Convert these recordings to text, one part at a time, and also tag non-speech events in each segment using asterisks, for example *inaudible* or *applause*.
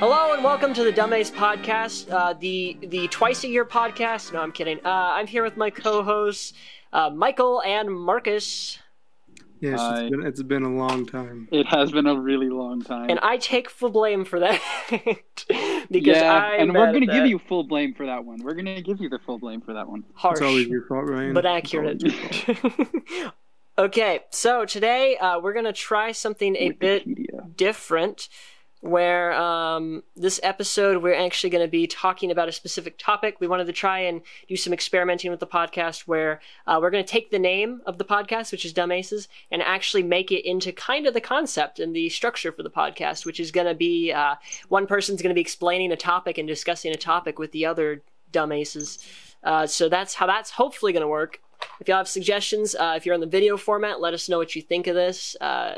Hello and welcome to the Dumb Aces Podcast, uh, the the twice a year podcast. No, I'm kidding. Uh, I'm here with my co-hosts, uh, Michael and Marcus, Yes, Hi. it's been, it's been a long time. It has been a really long time. and I take full blame for that *laughs* because yeah, I and we're gonna give you full blame for that one. We're gonna give you the full blame for that one. harsh. It's always your fault, Ryan. but accurate. *laughs* okay, so today uh, we're gonna try something a bit different. Where um, this episode we're actually going to be talking about a specific topic. We wanted to try and do some experimenting with the podcast, where uh, we're going to take the name of the podcast, which is Dumb Aces, and actually make it into kind of the concept and the structure for the podcast, which is going to be uh, one person's going to be explaining a topic and discussing a topic with the other Dumb Aces. Uh, so that's how that's hopefully going to work. If y'all have suggestions, uh, if you're in the video format, let us know what you think of this. Uh,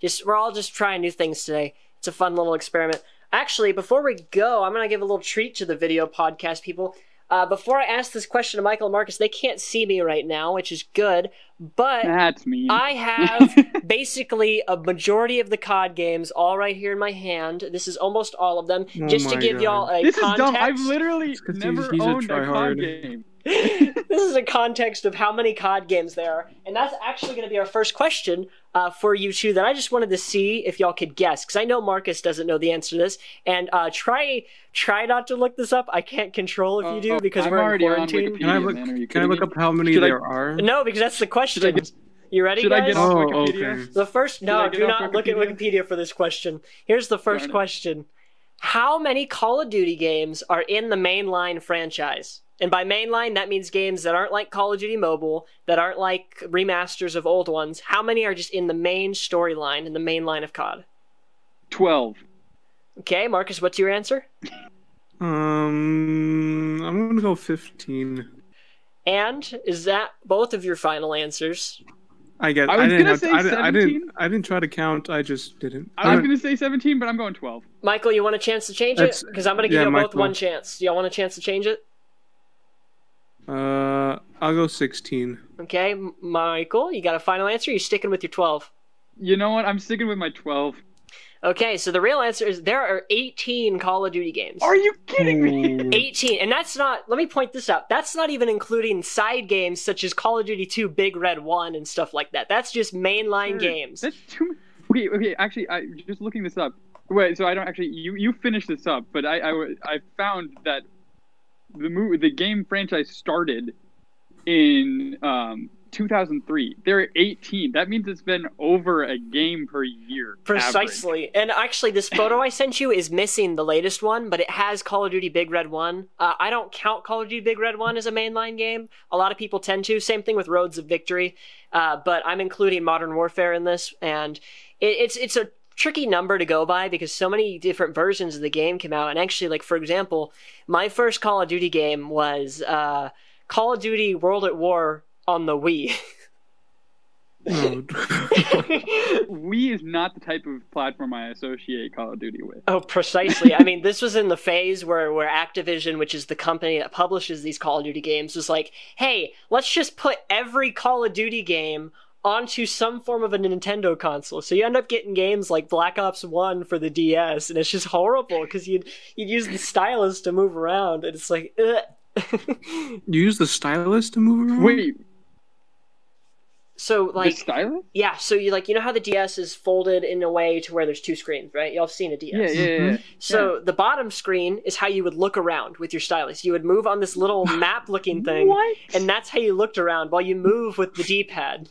just we're all just trying new things today. It's a fun little experiment. Actually, before we go, I'm gonna give a little treat to the video podcast people. Uh, before I ask this question to Michael and Marcus, they can't see me right now, which is good. But That's me. I have *laughs* basically a majority of the COD games all right here in my hand. This is almost all of them. Oh just to give God. y'all a this is context. dumb. I've literally 'cause he's- never he's a owned a, tryhard. COD game. This is a context of how many COD games there are, and that's actually going to be our first question uh, for you two. That I just wanted to see if y'all could guess, because I know Marcus doesn't know the answer to this, and uh, try try not to look this up. I can't control if you do Oh, because I'm we're in already on quarantine. Wikipedia. Can I look? man, Can I look up how many Should I- there are? No, because that's the question. Get- you ready, should I guys? get Oh, Wikipedia? okay. The first no, I get do not look at Wikipedia? Wikipedia for this question. Here's the first question: How many Call of Duty games are in the mainline franchise? And by mainline, that means games that aren't like Call of Duty Mobile, that aren't like remasters of old ones. How many are just in the main storyline, in the main line of COD? Twelve. Okay, Marcus, what's your answer? *laughs* Um, I'm gonna go 15. And is that both of your final answers? I get. I I, was didn't. gonna Have say I, didn't I 17. didn't. I didn't try to count. I just didn't. I was gonna say seventeen, but I'm going twelve. Michael, you want a chance to change it? Because I'm going to give yeah, you both Michael. one chance. Do y'all want a chance to change it? Uh, I'll go 16. Okay, Michael, you got a final answer? You're sticking with your 12. You know what? I'm sticking with my twelve. Okay, so the real answer is there are 18 Call of Duty games. Are you kidding me? 18, and that's not. Let me point this out. That's not even including side games such as Call of Duty 2 Big Red 1 and stuff like that. That's just mainline Sure. games. That's too. Okay, okay. Actually, I just looking this up. Wait, so I don't actually. You you finish this up, but I I, I found that the movie, the game franchise started in um 2003. There are 18. That means it's been over a game per year. average. Precisely. And actually, this photo I sent you is missing the latest one, but it has Call of Duty Big Red 1. Uh, I don't count Call of Duty Big Red 1 as a mainline game. A lot of people tend to. Same thing with Roads of Victory. Uh, but I'm including Modern Warfare in this, and it, it's it's a tricky number to go by because so many different versions of the game came out. And actually, like for example, my first Call of Duty game was uh, Call of Duty World at War on the Wii. *laughs* *laughs* Wii is not the type of platform I associate Call of Duty with. Oh, precisely. I mean, this was in the phase where, where Activision, which is the company that publishes these Call of Duty games, was like, hey, let's just put every Call of Duty game onto some form of a Nintendo console. So you end up getting games like Black Ops 1 for the DS, and it's just horrible because you'd, you'd use the stylus to move around, and it's like, ugh. *laughs* you use the stylus to move around. Wait, so, the like, stylus? yeah, so you like, you know how the DS is folded in a way to where there's two screens, right? Y'all have seen a DS. Yeah, yeah, yeah. Mm-hmm. So the bottom screen is how you would look around with your stylus. You would move on this little *gasps* map-looking thing, What? and that's how you looked around while you move with the D-pad.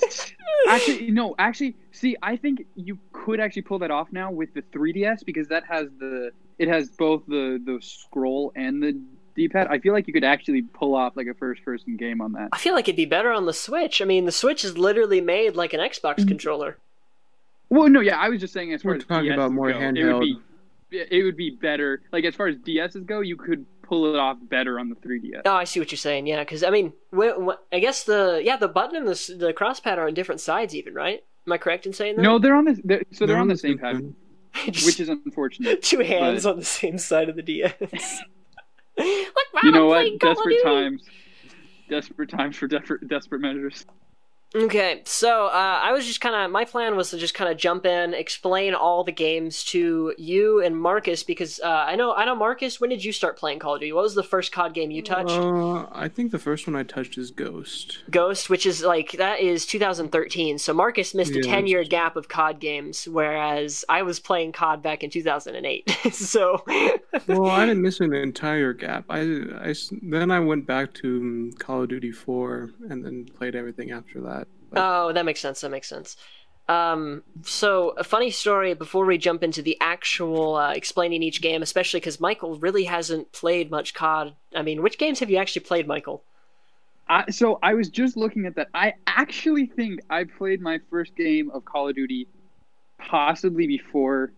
What? *laughs* actually, no. Actually, see, I think you could actually pull that off now with the 3DS because that has the it has both the the scroll and the D-pad. I feel like you could actually pull off like a first-person game on that. I feel like it'd be better on the Switch. I mean, the Switch is literally made like an Xbox Mm. controller. Well, no, yeah, I was just saying as far We're as talking DSs about more go, It would handheld. be it would be better. Like as far as DSs go, you could pull it off better on the 3DS. Oh, I see what you're saying. Yeah, because I mean, wh- wh- I guess the yeah the button and the s- the crosspad are on different sides, even right? Am I correct in saying that? No, they're on the they're, so they're, They're on the same pad, *laughs* which is unfortunate. *laughs* two hands but- on the same side of the DS. Look, Mom, You know I'm what? playing Call Desperate times. Desperate times for desperate desperate measures. Okay, so uh, I was just kind of my plan was to just kind of jump in, explain all the games to you and Marcus because uh, I know I know Marcus. When did you start playing Call of Duty? What was the first COD game you touched? Uh, I think the first one I touched is Ghost. Ghost, which is like that is 2013. So Marcus missed a 10 year gap of COD games, whereas I was playing COD back in 2008. *laughs* so Well, I didn't miss an entire gap. I then I went back to um, Call of Duty 4 and then played everything after that. Oh, that makes sense. That makes sense. Um, so a funny story before we jump into the actual uh, explaining each game, especially because Michael really hasn't played much COD. I mean, which games have you actually played, Michael? I, so I was just looking at that. I actually think I played my first game of Call of Duty possibly before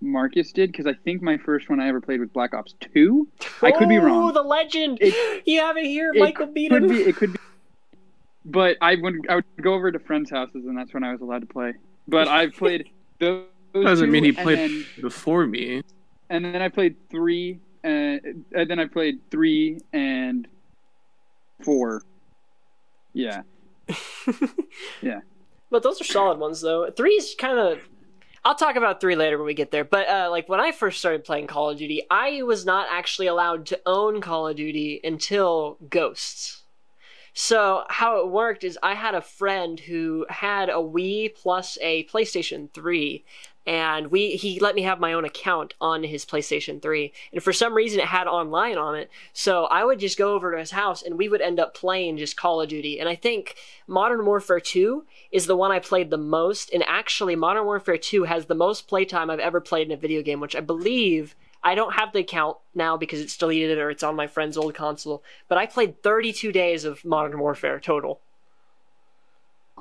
Marcus did, because I think my first one I ever played was Black Ops 2. I could be wrong. Oh, the legend! It- you have it here. it Michael beat him. be. It could be. But I would. I would go over to friends' houses, and that's when I was allowed to play. But I've *laughs* played those. doesn't two, mean he played then- before me. and then I played three, uh, and then I played three and four. Yeah, *laughs* Yeah. But those are solid ones, though. Three's kind of. I'll talk about three later when we get there. But uh, like when I first started playing Call of Duty, I was not actually allowed to own Call of Duty until Ghosts. So how it worked is I had a friend who had a Wii plus a PlayStation 3 and we he let me have my own account on his PlayStation 3 and for some reason it had online on it. So I would just go over to his house and we would end up playing just Call of Duty. And I think Modern Warfare 2 is the one I played the most. And actually Modern Warfare 2 has the most playtime I've ever played in a video game which I believe I don't have the account now because it's deleted or it's on my friend's old console but I played 32 days of Modern Warfare total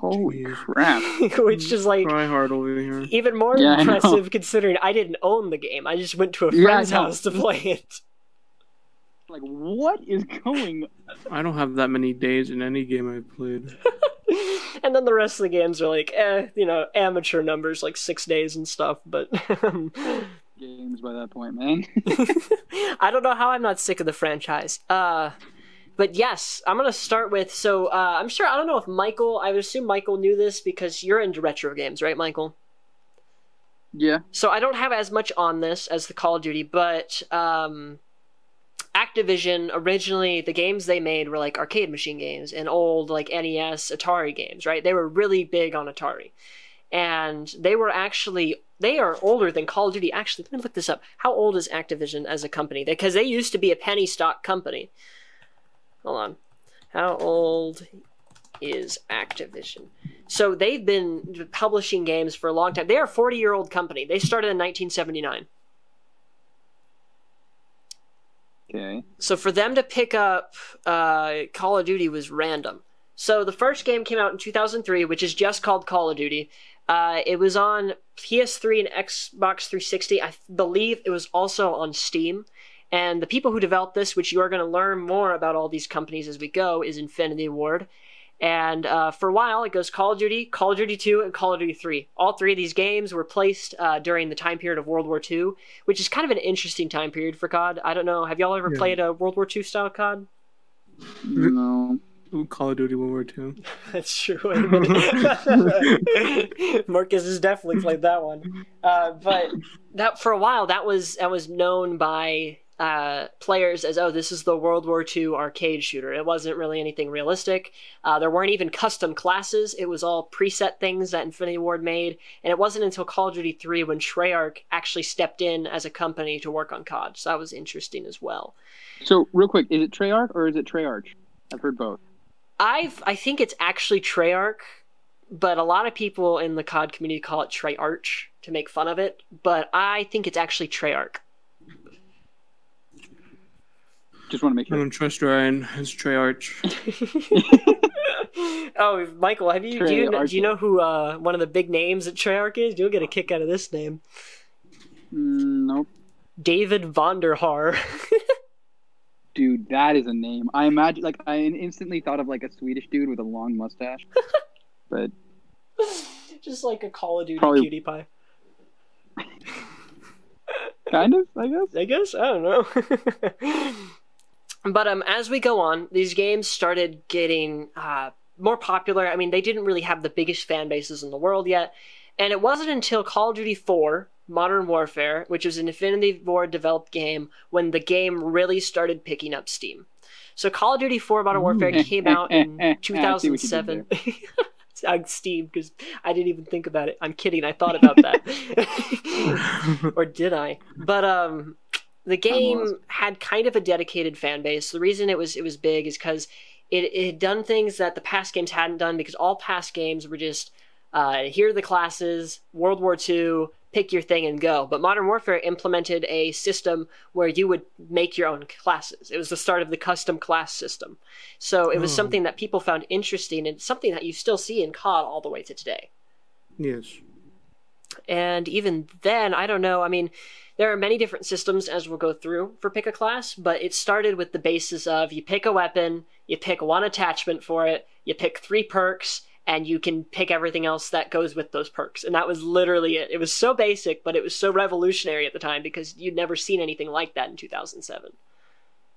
holy crap! *laughs* which is like Try hard over here. even more Yeah, I impressive considering I didn't own the game. I just went to a friend's know. house to play it. Like, what is going? I don't have that many days in any game I've played. *laughs* and then the rest of the games are like, eh, you know, amateur numbers, like six days and stuff. But *laughs* Games by that point, man. *laughs* *laughs* I don't know how I'm not sick of the franchise. Uh, but yes, I'm gonna start with. So uh, I'm sure I don't know if Michael. I would assume Michael knew this because you're into retro games, right, Michael? yeah, So I don't have as much on this as the Call of Duty, but um, Activision originally the games they made were like arcade machine games and old like NES, Atari games, right? They were really big on Atari, and they were actually they are older than Call of Duty. Actually, let me look this up. How old is Activision as a company? Because they used to be a penny stock company. Hold on. How old is Activision? So they've been publishing games for a long time. They are a 40 year old company. They started in 1979. okay. So for them to pick up uh, Call of Duty was random. So the first game came out in 2003, which is just called Call of Duty. Uh, it was on PS3 and Xbox 360. I believe it was also on Steam. And the people who developed this, which you are going to learn more about all these companies as we go, is Infinity Ward. And uh, for a while, it goes Call of Duty, Call of Duty 2, and Call of Duty 3. All three of these games were placed uh, during the time period of World War II, which is kind of an interesting time period for COD. I don't know. Have y'all ever Yeah. played a World War II style COD? No. Ooh, Call of Duty World War II. *laughs* That's true. Wait a minute. *laughs* Marcus has definitely played that one. Uh, but that for a while, that was that was known by uh, players as oh, this is the World War II arcade shooter. It wasn't really anything realistic. Uh, there weren't even custom classes. It was all preset things that Infinity Ward made. And it wasn't until Call of Duty 3 when Treyarch actually stepped in as a company to work on COD. So that was interesting as well. So real quick, is it Treyarch or is it Treyarch? I've heard both. I've I think it's actually Treyarch, but a lot of people in the COD community call it Treyarch to make fun of it. But I think it's actually Treyarch. Just want to make sure. I sure. don't trust Ryan. It's Treyarch. *laughs* *laughs* oh, Michael, have you do you, Treyarch. do you know who uh, one of the big names at Treyarch is? You'll get a kick out of this name, Mm, nope. David Vonderhaar. *laughs* Dude, that is a name. I imagine, like, I instantly thought of like a Swedish dude with a long mustache. *laughs* but Just like a Call of Duty Probably- cutie pie. *laughs* kind of, I guess. I guess I don't know. *laughs* but um, as we go on, these games started getting uh, more popular. I mean, they didn't really have the biggest fan bases in the world yet. And it wasn't until Call of Duty 4 Modern Warfare, which was an Infinity Ward developed game, when the game really started picking up steam. So Call of Duty 4 Modern Warfare *laughs* came out in *laughs* 2007. on *laughs* Steam because I didn't even think about it. I'm kidding. I thought about that, or did I? But um, the game had kind of a dedicated fan base. The reason it was it was big is because it, it had done things that the past games hadn't done. Because all past games were just uh, here are the classes, World War II, pick your thing and go. But Modern Warfare implemented a system where you would make your own classes. It was the start of the custom class system. So it was Oh. something that people found interesting and something that you still see in COD all the way to today. Yes. And even then, I don't know. I mean, there are many different systems as we'll go through for pick a class, but it started with the basis of you pick a weapon, you pick one attachment for it, you pick three perks, and you can pick everything else that goes with those perks. And that was literally it. It was so basic, but it was so revolutionary at the time because you'd never seen anything like that in 2007.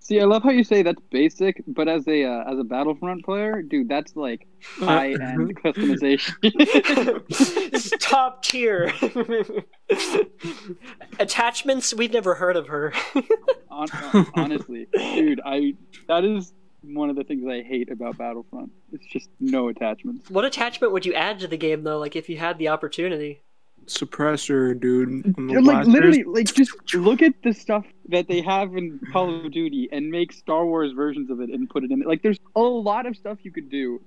See, I love how you say that's basic, but as a uh, as a Battlefront player, dude, that's like *laughs* high end customization. *laughs* this top tier. *laughs* Attachments, we've never heard of her. Hon- honestly, dude, I that is one of the things I hate about Battlefront. It's just no attachments. What attachment would you add to the game though? Like if you had the opportunity? Suppressor, dude. Like blasters. literally, like just look at the stuff that they have in Call of Duty and make Star Wars versions of it and put it in. Like, there's a lot of stuff you could do.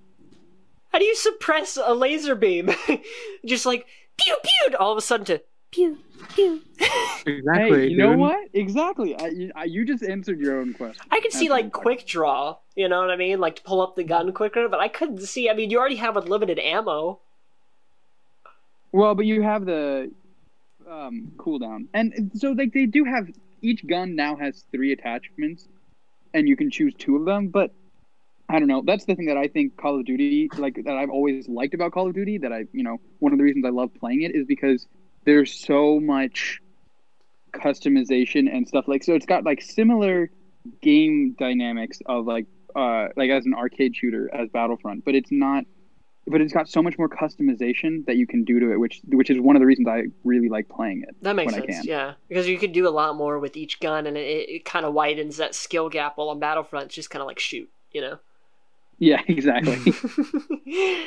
How do you suppress a laser beam? *laughs* Just like pew pew, all of a sudden to pew pew. *laughs* Exactly. hey, you know what? Exactly. I, you, I, you just answered your own question. I could see like quick draw, you know what I mean, like to pull up the gun quicker. But I couldn't see. I mean, you already have unlimited ammo. Well, but you have the um, cooldown, and so like they do have each gun now has three attachments, and you can choose two of them. But I don't know. That's the thing that I think Call of Duty, like that I've always liked about Call of Duty. That I, you know, one of the reasons I love playing it is because there's so much customization and stuff. Like, so it's got like similar game dynamics of like, uh, like as an arcade shooter as Battlefront, but it's not but it's got so much more customization that you can do to it, which which is one of the reasons I really like playing it. That makes when I sense, can. yeah. Because you could do a lot more with each gun, and it, it kind of widens that skill gap. While on Battlefront, it's just kind of like shoot, you know. Yeah, *laughs* exactly.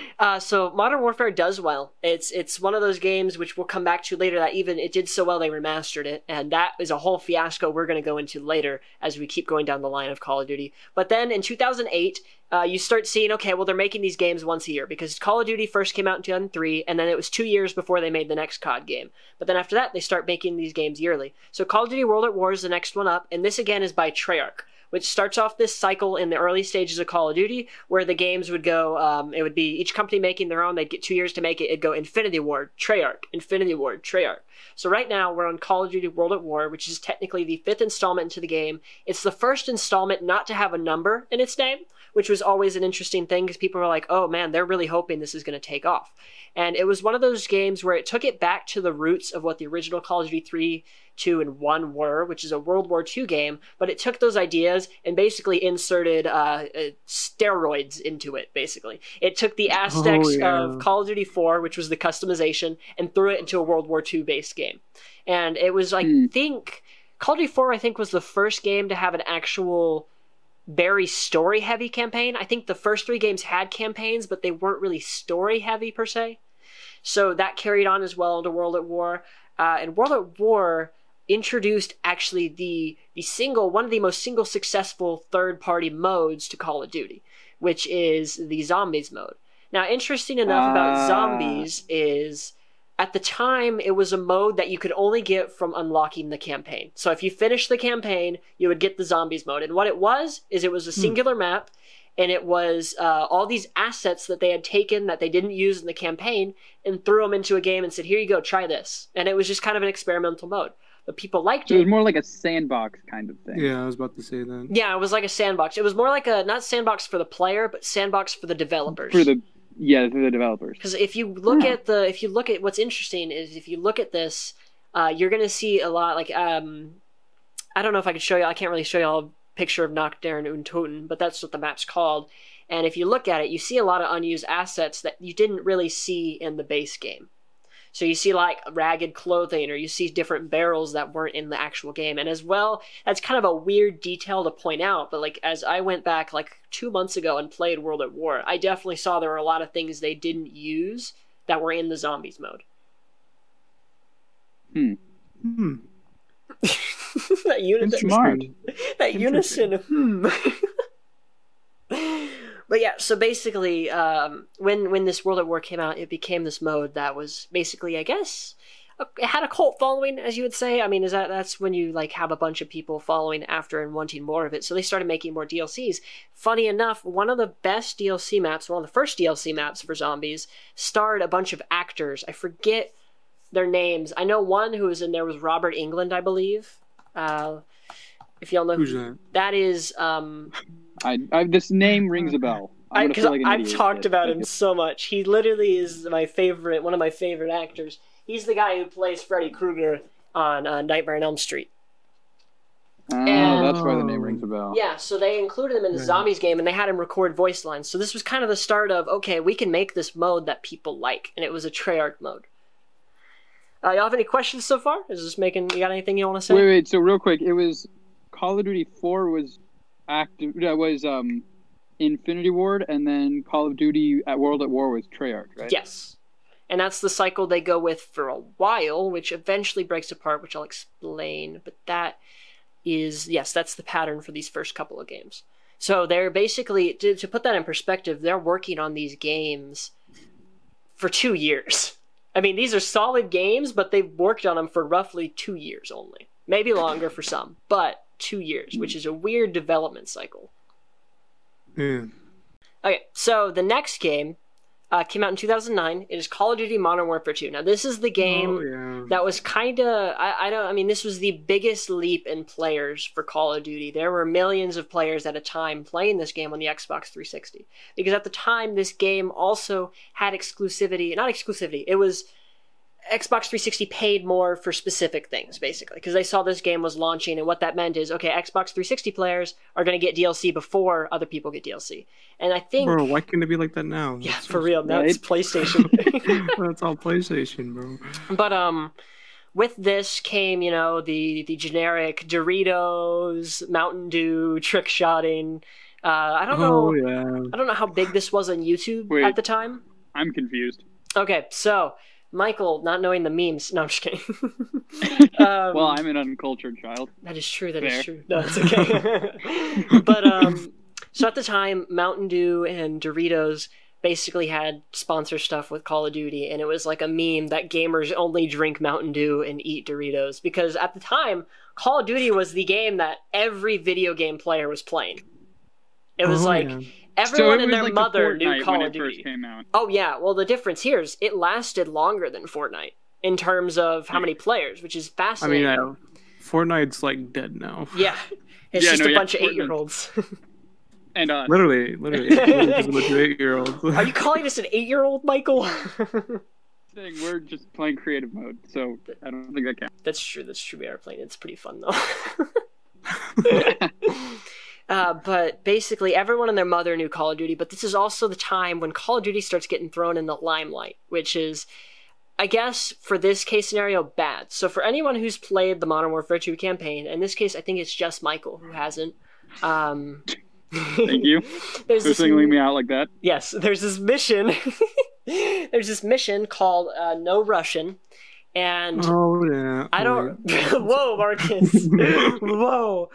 *laughs* uh, so Modern Warfare does well. It's it's one of those games which we'll come back to later. That even it did so well they remastered it, and that is a whole fiasco we're going to go into later as we keep going down the line of Call of Duty. But then in 2008, uh, you start seeing okay, well they're making these games once a year because Call of Duty first came out in 2003, and then it was two years before they made the next COD game. But then after that, they start making these games yearly. So Call of Duty World at War is the next one up, and this again is by Treyarch which starts off this cycle in the early stages of Call of Duty, where the games would go. Um, it would be each company making their own. They'd get two years to make it. It'd go Infinity Ward, Treyarch, Infinity Ward, Treyarch. So right now we're on Call of Duty World at War, which is technically the fifth installment into the game. It's the first installment not to have a number in its name, which was always an interesting thing because people were like, "Oh man, they're really hoping this is going to take off." And it was one of those games where it took it back to the roots of what the original Call of Duty 3 2 and 1 were, which is a World War II game, but it took those ideas and basically inserted uh, uh, steroids into it, basically. It took the aspects yeah. of Call of Duty 4, which was the customization, and threw it into a World War II based game. And it was, I Hmm. think, Call of Duty 4, I think, was the first game to have an actual very story heavy campaign. I think the first three games had campaigns, but they weren't really story heavy per se. So that carried on as well into World at War. Uh, and World at War introduced actually the the single one of the most single successful third party modes to Call of Duty, which is the zombies mode. Now, interesting enough about Ah. zombies is at the time it was a mode that you could only get from unlocking the campaign. So if you finished the campaign, you would get the zombies mode. And what it was is it was a singular map and it was uh, all these assets that they had taken that they didn't use in the campaign and threw them into a game and said, "Here you go, try this." And it was just kind of an experimental mode, but people liked So it was more like a sandbox kind of thing. Yeah, I was about to say that. Yeah, it was like a sandbox. It was more like a not sandbox for the player, but sandbox for the developers. For the yeah, for the developers. Because if you look Yeah. at the, if you look at what's interesting is if you look at this, uh, you're gonna see a lot like um, I don't know if I could show you. I can't really show you all a picture of Nacht der Untoten, but that's what the map's called. And if you look at it, you see a lot of unused assets that you didn't really see in the base game. So you see like ragged clothing, or you see different barrels that weren't in the actual game. And as well, that's kind of a weird detail to point out. But like as I went back like two months ago and played World at War, I definitely saw there were a lot of things they didn't use that were in the zombies mode. Hmm. Hmm. *laughs* *laughs* that unison, Smart. that unison. Hmm. *laughs* but yeah, so basically, um, when when this World at War came out, it became this mode that was basically, I guess, a, it had a cult following, as you would say. I mean, is that that's when you like have a bunch of people following after and wanting more of it. So they started making more DLCs. Funny enough, one of the best DLC maps, one of the first DLC maps for zombies, starred a bunch of actors. I forget their names. I know one who was in there was Robert Englund, I believe. Uh, if y'all know Who's who that? that is, um, I, I this name *laughs* rings a bell. I'm gonna because feel like an I've talked about him so much. He literally is my favorite, one of my favorite actors. He's the guy who plays Freddy Krueger on uh, Nightmare on Elm Street. Oh, And- that's why the name rings a bell. Yeah, so they included him in the Right. Zombies game, and they had him record voice lines. So this was kind of the start of okay, we can make this mode that people like, and it was a Treyarch mode. Uh, y'all have any questions so far? Is this making? You got anything you want to say? Wait, wait. So real quick, it was Call of Duty Four was active. That was um, Infinity Ward, and then Call of Duty at World at War with Treyarch, right? Yes. And that's the cycle they go with for a while, which eventually breaks apart, which I'll explain. But that is, yes, that's the pattern for these first couple of games. So they're basically, to, to put that in perspective, they're working on these games for two years. *laughs* I mean, these are solid games, but they've worked on them for roughly two years only. Maybe longer for some, but two years, which is a weird development cycle. Yeah. Okay, so the next game uh, came out in 2009. It is Call of Duty Modern Warfare 2. Now, this is the game Oh, yeah. that was kind of I, I don't I mean this was the biggest leap in players for Call of Duty. There were millions of players at a time playing this game on the Xbox 360 because at the time this game also had exclusivity, not exclusivity. It was Xbox 360 paid more for specific things basically because they saw this game was launching and what that meant is okay, Xbox 360 players are going to get DLC before other people get DLC. And I think Bro, why can't it be like that now? yeah, That's for real. Now it's PlayStation. *laughs* That's all PlayStation, bro. But um, with this came you know the the generic Doritos, Mountain Dew, trick shotting. Uh, I don't Oh know. yeah. I don't know how big this was on YouTube Wait. at the time. I'm confused. Okay, so Michael, not knowing the memes. No, I'm just kidding. *laughs* um, well, I'm an uncultured child. That is true. That is Fair. true. No, it's okay. *laughs* but um, so at the time, Mountain Dew and Doritos basically had sponsor stuff with Call of Duty, and it was like a meme that gamers only drink Mountain Dew and eat Doritos because at the time, Call of Duty was the game that every video game player was playing. It was Oh, like yeah. Everyone so and their like mother the knew Call when of Duty. first came out. Oh yeah, well the difference here is it lasted longer than Fortnite in terms of how many players, which is fascinating. I mean, uh, Fortnite's like dead now. *laughs* Yeah. It's Yeah, just no, a yeah, bunch of eight year olds. *laughs* And uh, Literally, literally, it's a bunch of *laughs* eight-year-olds. Are you calling us an eight year old, Michael? saying we're just playing creative mode, so I don't think that counts. that's true, that's true. We are playing. It's pretty fun though. Uh, but basically, everyone and their mother knew Call of Duty, but this is also the time when Call of Duty starts getting thrown in the limelight, which is, I guess, for this case scenario, bad. So for anyone who's played the Modern Warfare 2 campaign, in this case, I think it's just Michael who hasn't. Um, Thank you *laughs* there's for this singling me out like that. yes, there's this mission. *laughs* there's this mission called uh, No Russian, and Oh yeah. I don't. *laughs* Whoa, Marcus. *laughs* Whoa.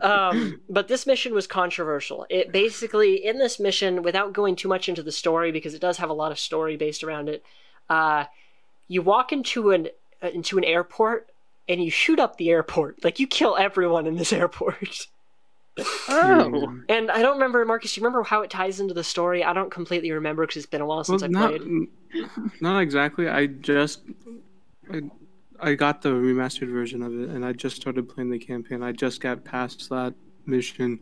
Um, but this mission was controversial. It basically, in this mission, without going too much into the story, because it does have a lot of story based around it, uh, you walk into an uh, into an airport and you shoot up the airport. Like you kill everyone in this airport. Oh, And I don't remember, Marcus. You remember how it ties into the story? I don't completely remember because it's been a while Well, since I not, played. not exactly. I just, I, I got the remastered version of it, and I just started playing the campaign. I just got past that mission,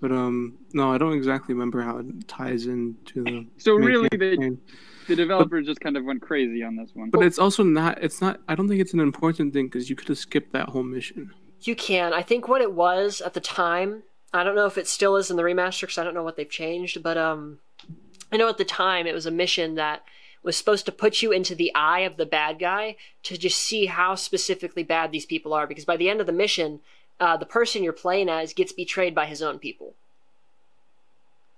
but um, no, I don't exactly remember how it ties into the. so main really, the campaign. the developers just kind of went crazy on this one. But it's also not. It's not. I don't think it's an important thing because you could have skipped that whole mission. You can. I think what it was at the time I don't know if it still is in the remaster because I don't know what they've changed, but um, I know at the time it was a mission that was supposed to put you into the eye of the bad guy to just see how specifically bad these people are. Because by the end of the mission, uh, the person you're playing as gets betrayed by his own people.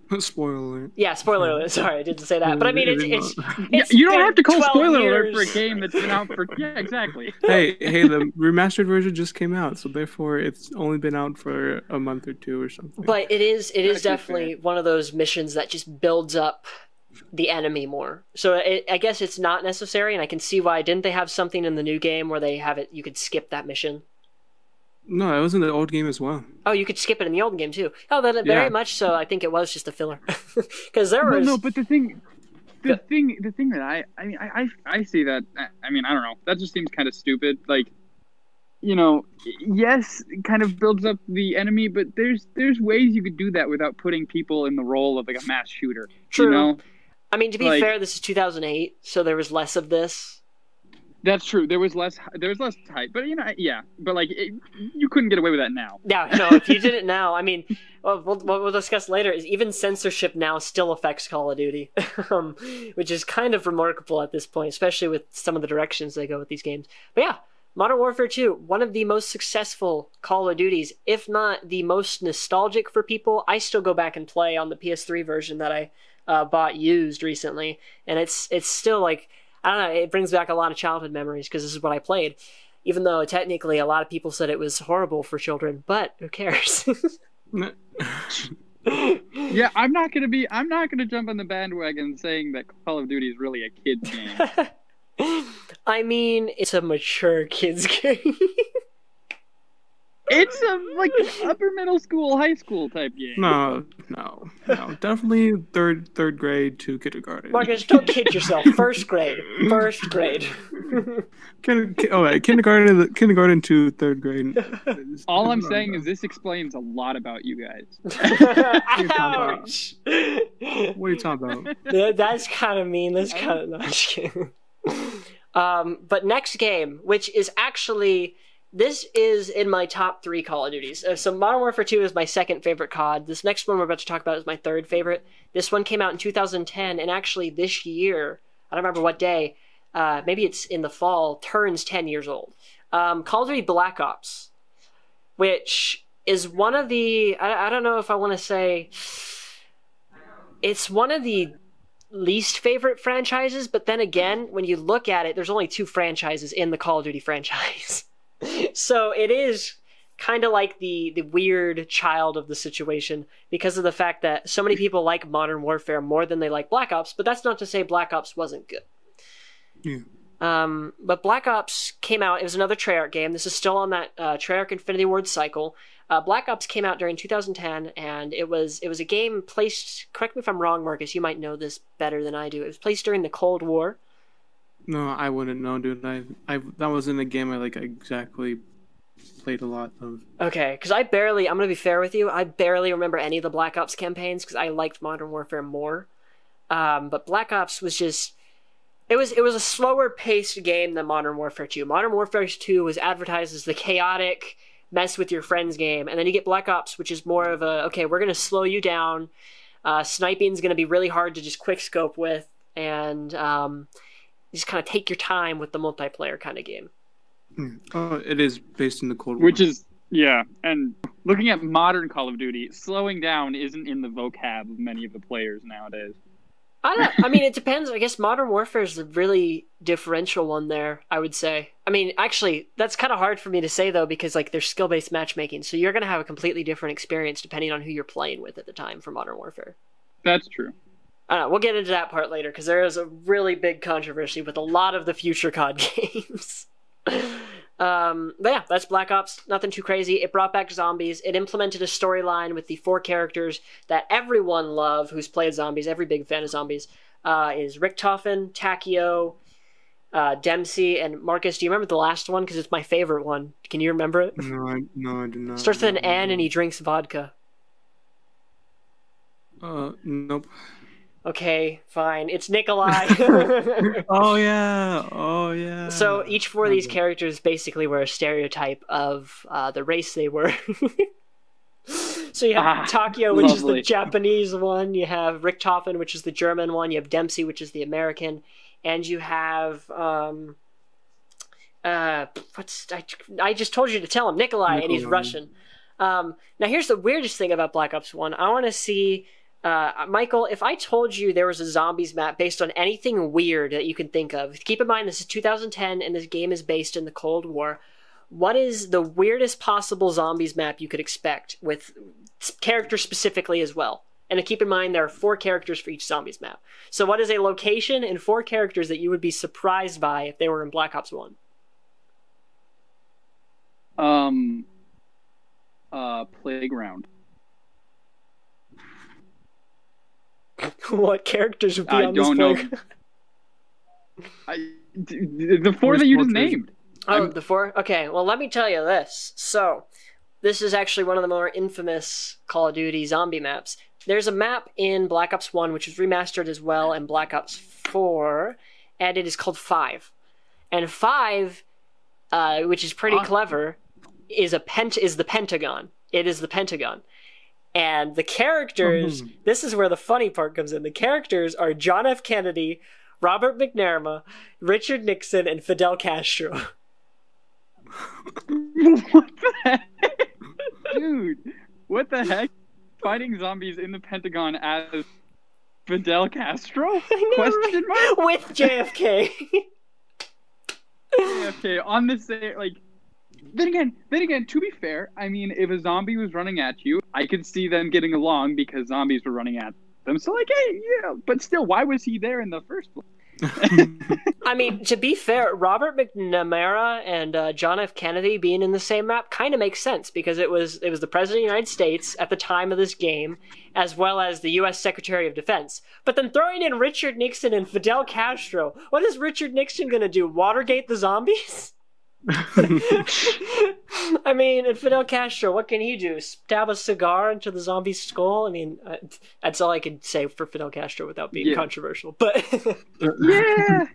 *laughs* Spoiler alert. Yeah, spoiler alert. *laughs* Sorry, I didn't say that. But I mean, it's it's, Yeah, you don't have to call 12 spoiler alert for a game that's been out for yeah, *laughs* exactly. hey, hey, the remastered version just came out, so therefore it's only been out for a month or two or something. But it is it is Actually, definitely one of those missions that just builds up the enemy more. So it, I guess it's not necessary, and I can see why. Didn't they have something in the new game where they have it? You could skip that mission. no, it was in the old game as well. Oh, you could skip it in the old game too. Oh, then very Yeah. much so. I think it was just a filler *laughs* because there was no, but the thing, the Yeah. thing, the thing that I, I mean, I, I, I see that. I- I mean, I don't know. That just seems kind of stupid. Like, you know, yes, it kind of builds up the enemy, but there's there's ways you could do that without putting people in the role of like a mass shooter. True. You know, I mean, to be like- fair, this is 2008, so there was less of this. that's true. There was less, there was less hype, but you know, yeah, but like, it, you couldn't get away with that now. Yeah, no. If you did it now, I mean, *laughs* well, we'll, what we'll discuss later is even censorship now still affects Call of Duty, *laughs* um, which is kind of remarkable at this point, especially with some of the directions they go with these games. But yeah, Modern Warfare 2, one of the most successful Call of Duties, if not the most nostalgic for people. I still go back and play on the PS3 version that I uh, bought used recently, and it's it's still like I don't know. It brings back a lot of childhood memories because this is what I played. Even though technically a lot of people said it was horrible for children, but who cares? *laughs* Yeah, I'm not gonna be, I'm not gonna jump on the bandwagon saying that Call of Duty is really a kid's game. *laughs* I mean, it's a mature kids *laughs* game. It's a like upper middle school, high school type game. no, no, no, definitely third third grade to kindergarten. Marcus, don't kid yourself. First grade. First grade. Kin- ki- oh, right, kindergarten, kindergarten to third grade. All I'm saying is this explains a lot about you guys. *laughs* Ouch. What are you talking about? That- That's kind of mean. That's kind of not kidding. Um, but next game, which is actually this is in my top three Call of Duties. Uh, so Modern Warfare 2 is my second favorite COD. This next one we're about to talk about is my third favorite. This one came out in 2010, and actually this year, I don't remember what day. Uh, maybe it's in the fall. Turns 10 years old. Um, Call of Duty Black Ops, which is one of the I, I don't know if I want to say it's one of the least favorite franchises, but then again, when you look at it, there's only two franchises in the Call of Duty franchise. *laughs* so it is kind of like the the weird child of the situation because of the fact that so many people like Modern Warfare more than they like Black Ops, but that's not to say Black Ops wasn't good. Yeah. Um, but Black Ops came out. It was another Treyarch game. This is still on that uh, Treyarch Infinity Ward cycle. Uh, Black Ops came out during 2010, and it was it was a game placed. Correct me if I'm wrong, Marcus. You might know this better than I do. It was placed during the Cold War. No, I wouldn't know, dude. I, I that wasn't a game I like exactly played a lot of. Okay, because I barely. I'm gonna be fair with you. I barely remember any of the Black Ops campaigns because I liked Modern Warfare more. Um, but Black Ops was just. It was it was a slower paced game than Modern Warfare 2. Modern Warfare 2 was advertised as the chaotic mess with your friends game, and then you get Black Ops, which is more of a okay, we're gonna slow you down. Uh, sniping's gonna be really hard to just quick scope with, and um, just kind of take your time with the multiplayer kind of game. Hmm. Oh, it is based in the Cold War. Which is yeah, and looking at modern Call of Duty, slowing down isn't in the vocab of many of the players nowadays. I don't. I mean, it depends. I guess Modern Warfare is a really differential one there. I would say. I mean, actually, that's kind of hard for me to say though, because like there's skill based matchmaking, so you're gonna have a completely different experience depending on who you're playing with at the time for Modern Warfare. That's true. I don't know. We'll get into that part later because there is a really big controversy with a lot of the future COD *laughs* games. um, but yeah, that's Black Ops. Nothing too crazy. It brought back zombies. It implemented a storyline with the four characters that everyone love who's played zombies. Every big fan of zombies uh, is Richtofen, Takeo, uh, Dempsey, and Marcus. Do you remember the last one? Because it's my favorite one. Can you remember it? no, I, no, I do not. Starts with an N and he drinks vodka. Uh, nope. Okay, fine. It's Nikolai. *laughs* *laughs* oh yeah. Oh yeah. So each four of these characters basically were a stereotype of uh, the race they were. *laughs* So you have Ah, Takeo, which is the. Japanese one. You have Rick Richtofen, which is the German one. You have Dempsey, which is the American, and you have um, uh, what's I, I just told you to tell him Nikolai, and he's Russian. Um, now here's the weirdest thing about Black Ops One. I want to see. Uh, Michael, if I told you there was a zombies map based on anything weird that you can think of, keep in mind this is 2010 and this game is based in the Cold War. What is the weirdest possible zombies map you could expect with characters specifically as well? And to keep in mind, there are four characters for each zombies map. So, what is a location and four characters that you would be surprised by if they were in Black Ops 1? Um, uh, playground. *laughs* what characters would be I on this don't know. playground? *laughs* I, d- d- the four Where's that you just named. Oh, I'm- the four? Okay, well, let me tell you this. So, this is actually one of the more infamous Call of Duty zombie maps. There's a map in Black Ops 1, which was remastered as well in Black Ops 4, and it is called 5. And 5, uh, which is pretty clever, is a pent is the Pentagon. It is the Pentagon. And the characters, Mhm. this is where the funny part comes in. The characters are John F. Kennedy, Robert McNamara, Richard Nixon, and Fidel Castro. *laughs* *laughs* what the heck? Dude, what the heck? Fighting zombies in the Pentagon as Fidel Castro? *laughs* know, Question mark? with JFK. okay, on the same like. Then again, then again, to be fair, I mean, if a zombie was running at you, I could see them getting along because zombies were running at them. So like, hey, yeah, but still, why was he there in the first place? *laughs* I mean, to be fair, Robert McNamara and uh, John F. Kennedy being in the same map kind of makes sense because it was it was the president of the United States at the time of this game, as well as the U.S. Secretary of Defense. But then throwing in Richard Nixon and Fidel Castro, what is Richard Nixon going to do? Watergate the zombies? *laughs* *laughs* I mean, and Fidel Castro, what can he do? Stab a cigar into the zombie's skull? I mean, uh, that's all I can say for Fidel Castro without being Yeah. controversial. But *laughs* *laughs* Yeah,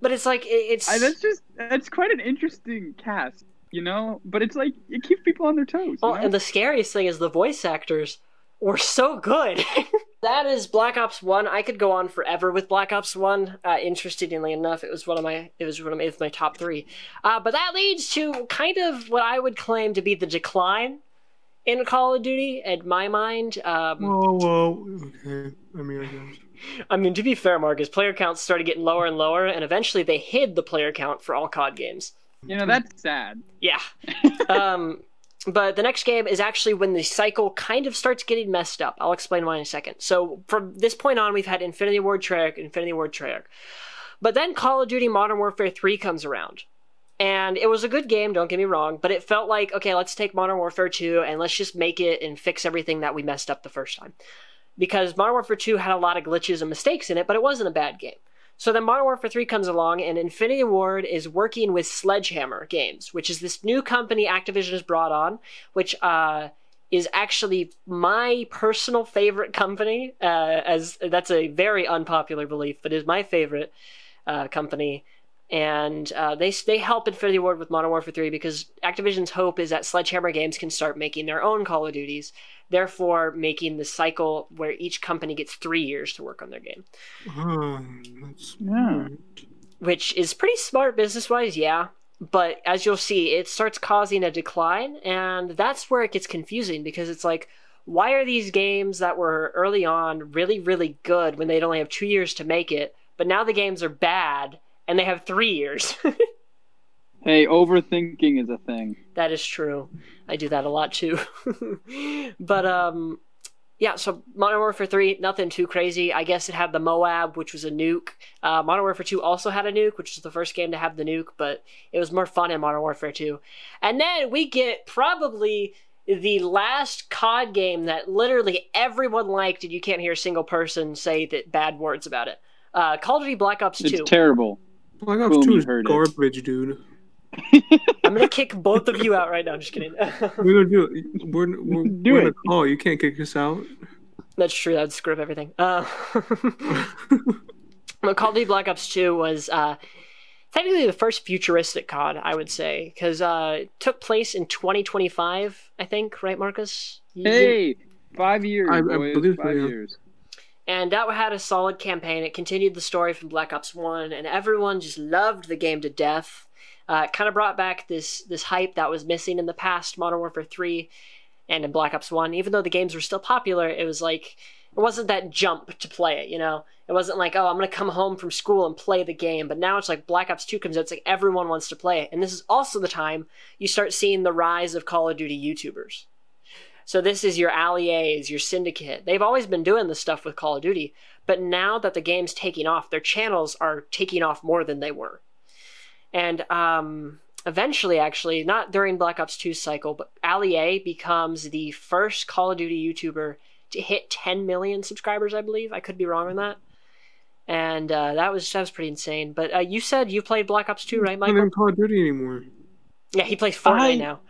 but it's like it's I, that's just that's quite an interesting cast, you know. But it's like it keeps people on their toes. you know? and the scariest thing is the voice actors were so good. *laughs* that is Black Ops One. I could go on forever with Black Ops One. Uh, interestingly enough, it was one of my it was one of my, my top three. Uh, but that leads to kind of what I would claim to be the decline in Call of Duty, in my mind. Um, whoa, whoa. Okay. I mean, I guess. I mean, to be fair, Marcus, player counts started getting lower and lower, and eventually they hid the player count for all COD games. you know that's sad. Yeah. *laughs* um, but the next game is actually when the cycle kind of starts getting messed up. I'll explain why in a second. So from this point on, we've had Infinity Ward Treyarch, Infinity Ward Treyarch. But then Call of Duty Modern Warfare 3 comes around. And it was a good game, don't get me wrong, but it felt like, okay, let's take Modern Warfare 2 and let's just make it and fix everything that we messed up the first time. Because Modern Warfare 2 had a lot of glitches and mistakes in it, but it wasn't a bad game. So then Modern Warfare 3 comes along, and Infinity Ward is working with Sledgehammer Games, which is this new company Activision has brought on, which uh, is actually my personal favorite company. Uh, as that's a very unpopular belief, but is my favorite uh, company. And uh, they they help Infinity Ward with Modern Warfare 3 because Activision's hope is that Sledgehammer Games can start making their own Call of Duties, therefore making the cycle where each company gets three years to work on their game Huh, that's smart. which is pretty smart business wise, yeah. But as you'll see, it starts causing a decline, and that's where it gets confusing because it's like, why are these games that were early on really, really good when they'd only have two years to make it, but now the games are bad and they have three years? *laughs* Hey, overthinking is a thing. that is true. I do that a lot too. *laughs* but um yeah, so Modern Warfare 3, nothing too crazy. I guess it had the Moab, which was a nuke. Uh, Modern Warfare 2 also had a nuke, which was the first game to have the nuke, but it was more fun in Modern Warfare 2. And then we get probably the last COD game that literally everyone liked, and you can't hear a single person say that bad words about it. Uh, Call of Duty Black Ops 2. It's terrible. Black Ops Boom, 2 is heard it. garbage, dude. I'm gonna kick both of you out right now. I'm just kidding. *laughs* We're gonna do it. We're, *laughs* we're, Do we're in it. a call. You can't kick us out. That's true. That would screw up everything. Uh, well, Call of Duty Black Ops 2 was uh, technically the first futuristic COD, I would say, because uh, it took place in 2025, I think, right, Marcus? You- you- Hey, five years, I- I believe five yeah. years. And that had a solid campaign. It continued the story from Black Ops One, and everyone just loved the game to death. Uh, kind of brought back this this hype that was missing in the past Modern Warfare Three and in Black Ops One. Even though the games were still popular, it was like it wasn't that jump to play it. You know, it wasn't like oh I'm gonna come home from school and play the game. But now it's like Black Ops Two comes out. It's like everyone wants to play it, and this is also the time you start seeing the rise of Call of Duty YouTubers. So this is your Allies, your Syndicate. They've always been doing this stuff with Call of Duty, but now that the game's taking off, their channels are taking off more than they were. And um, eventually, actually, not during Black Ops 2 cycle, but Allie becomes the first Call of Duty YouTuber to hit 10 million subscribers. I believe I could be wrong on that. And uh, that was that was pretty insane. But uh, you said you played Black Ops 2, right, Michael? I'm Not? Call of Duty anymore. Yeah, he plays Fortnite I- now.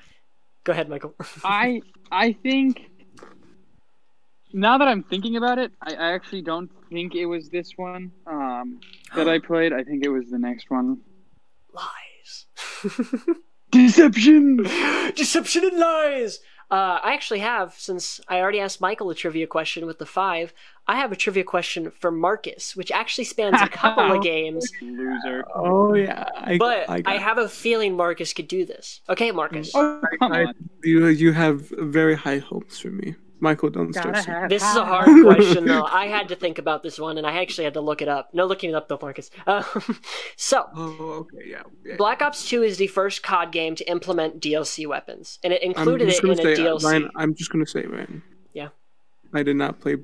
Go ahead, Michael. *laughs* I I think now that I'm thinking about it, I, I actually don't think it was this one um, that I played. I think it was the next one. Lies. *laughs* Deception. Deception and lies. Uh, I actually have, since I already asked Michael a trivia question with the five, I have a trivia question for Marcus, which actually spans a couple of *laughs* games. Loser. Oh yeah, I, But I, I, got- have a feeling Marcus could do this. Okay, Marcus. Oh come on. you you have very high hopes for me, Michael. Don't start. Gotta saying- have This is a hard *laughs* question, though. I had to think about this one, and I actually had to look it up. No looking it up, though, Marcus. *laughs* Um, so, Oh okay, yeah. yeah. Black Ops 2 is the first COD game to implement DLC weapons, and it included it in gonna a uh, DLC. Ryan, I'm just gonna say, Ryan. Yeah. I did not play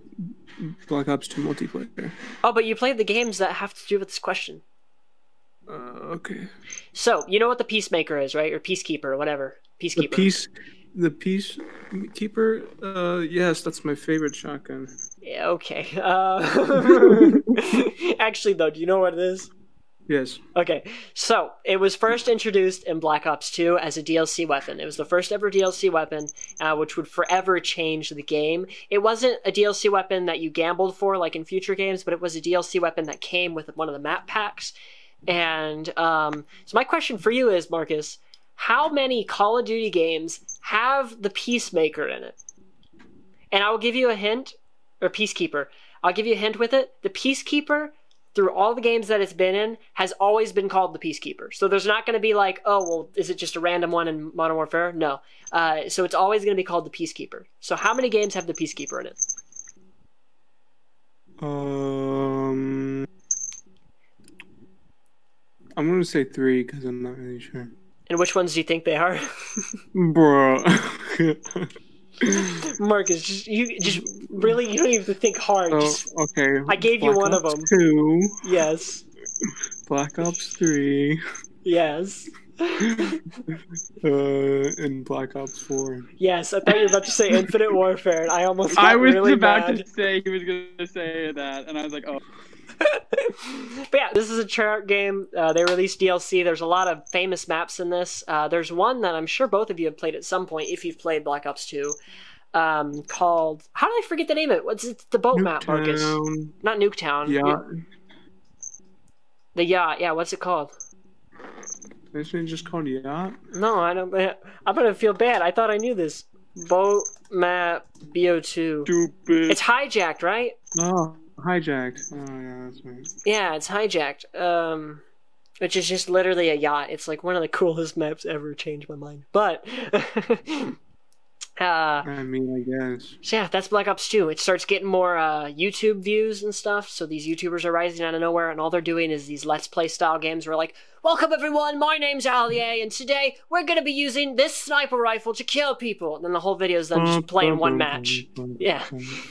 Black Ops 2 multiplayer. Oh, but you played the games that have to do with this question. Uh, okay. So, you know what the Peacemaker is, right? Or Peacekeeper, or whatever. The Peacekeeper. peace, the peacekeeper. Uh, yes, that's my favorite shotgun. Yeah, okay. Uh, *laughs* actually, though, do you know what it is? Yes. Okay, so it was first introduced in Black Ops 2 as a DLC weapon. It was the first ever DLC weapon, uh, which would forever change the game. It wasn't a DLC weapon that you gambled for like in future games, but it was a DLC weapon that came with one of the map packs. And um, so, my question for you is, Marcus, how many Call of Duty games have the Peacemaker in it? And I will give you a hint, or Peacekeeper. I'll give you a hint with it. The Peacekeeper through all the games that it's been in has always been called the Peacekeeper. So there's not going to be like, oh, well, is it just a random one in Modern Warfare? No. Uh, so it's always going to be called the Peacekeeper. So how many games have the Peacekeeper in it? Um, I'm gonna say three because I'm not really sure. And which ones do you think they are? Bro. *laughs* Marcus, just, you just really, you don't even think hard. oh, Just, okay. I gave you one of them. Two, yes. Black Ops Three, Yes. uh, and Black Ops Four. Yes, I thought you were about to say Infinite Warfare, and I almost got I was really about mad. to say he was gonna say that, and I was like, oh. *laughs* but yeah, this is a chart game. Uh, they released DLC. There's a lot of famous maps in this. Uh, there's one that I'm sure both of you have played at some point if you've played Black Ops 2, um, called. How did I forget the name of it? What's it? The boat map, Marcus. Not Nuketown. Yeah. The yacht. Yeah, what's it called? Isn't it just called Yacht? No, I don't. I'm gonna feel bad. I thought I knew this. Boat map BO2. Stupid. It's hijacked, right? Oh, hijacked. Oh yeah, that's right. Yeah, it's hijacked. Um, which is just literally a yacht. It's like one of the coolest maps ever. Changed my mind, but *laughs* uh, I mean, I guess. so yeah, that's Black Ops 2. It starts getting more uh, YouTube views and stuff. So these YouTubers are rising out of nowhere, and all they're doing is these Let's Play style games. Where like, welcome everyone, my name's Ali-A, and today we're gonna be using this sniper rifle to kill people. And then the whole video is them just playing one match. *laughs* Yeah.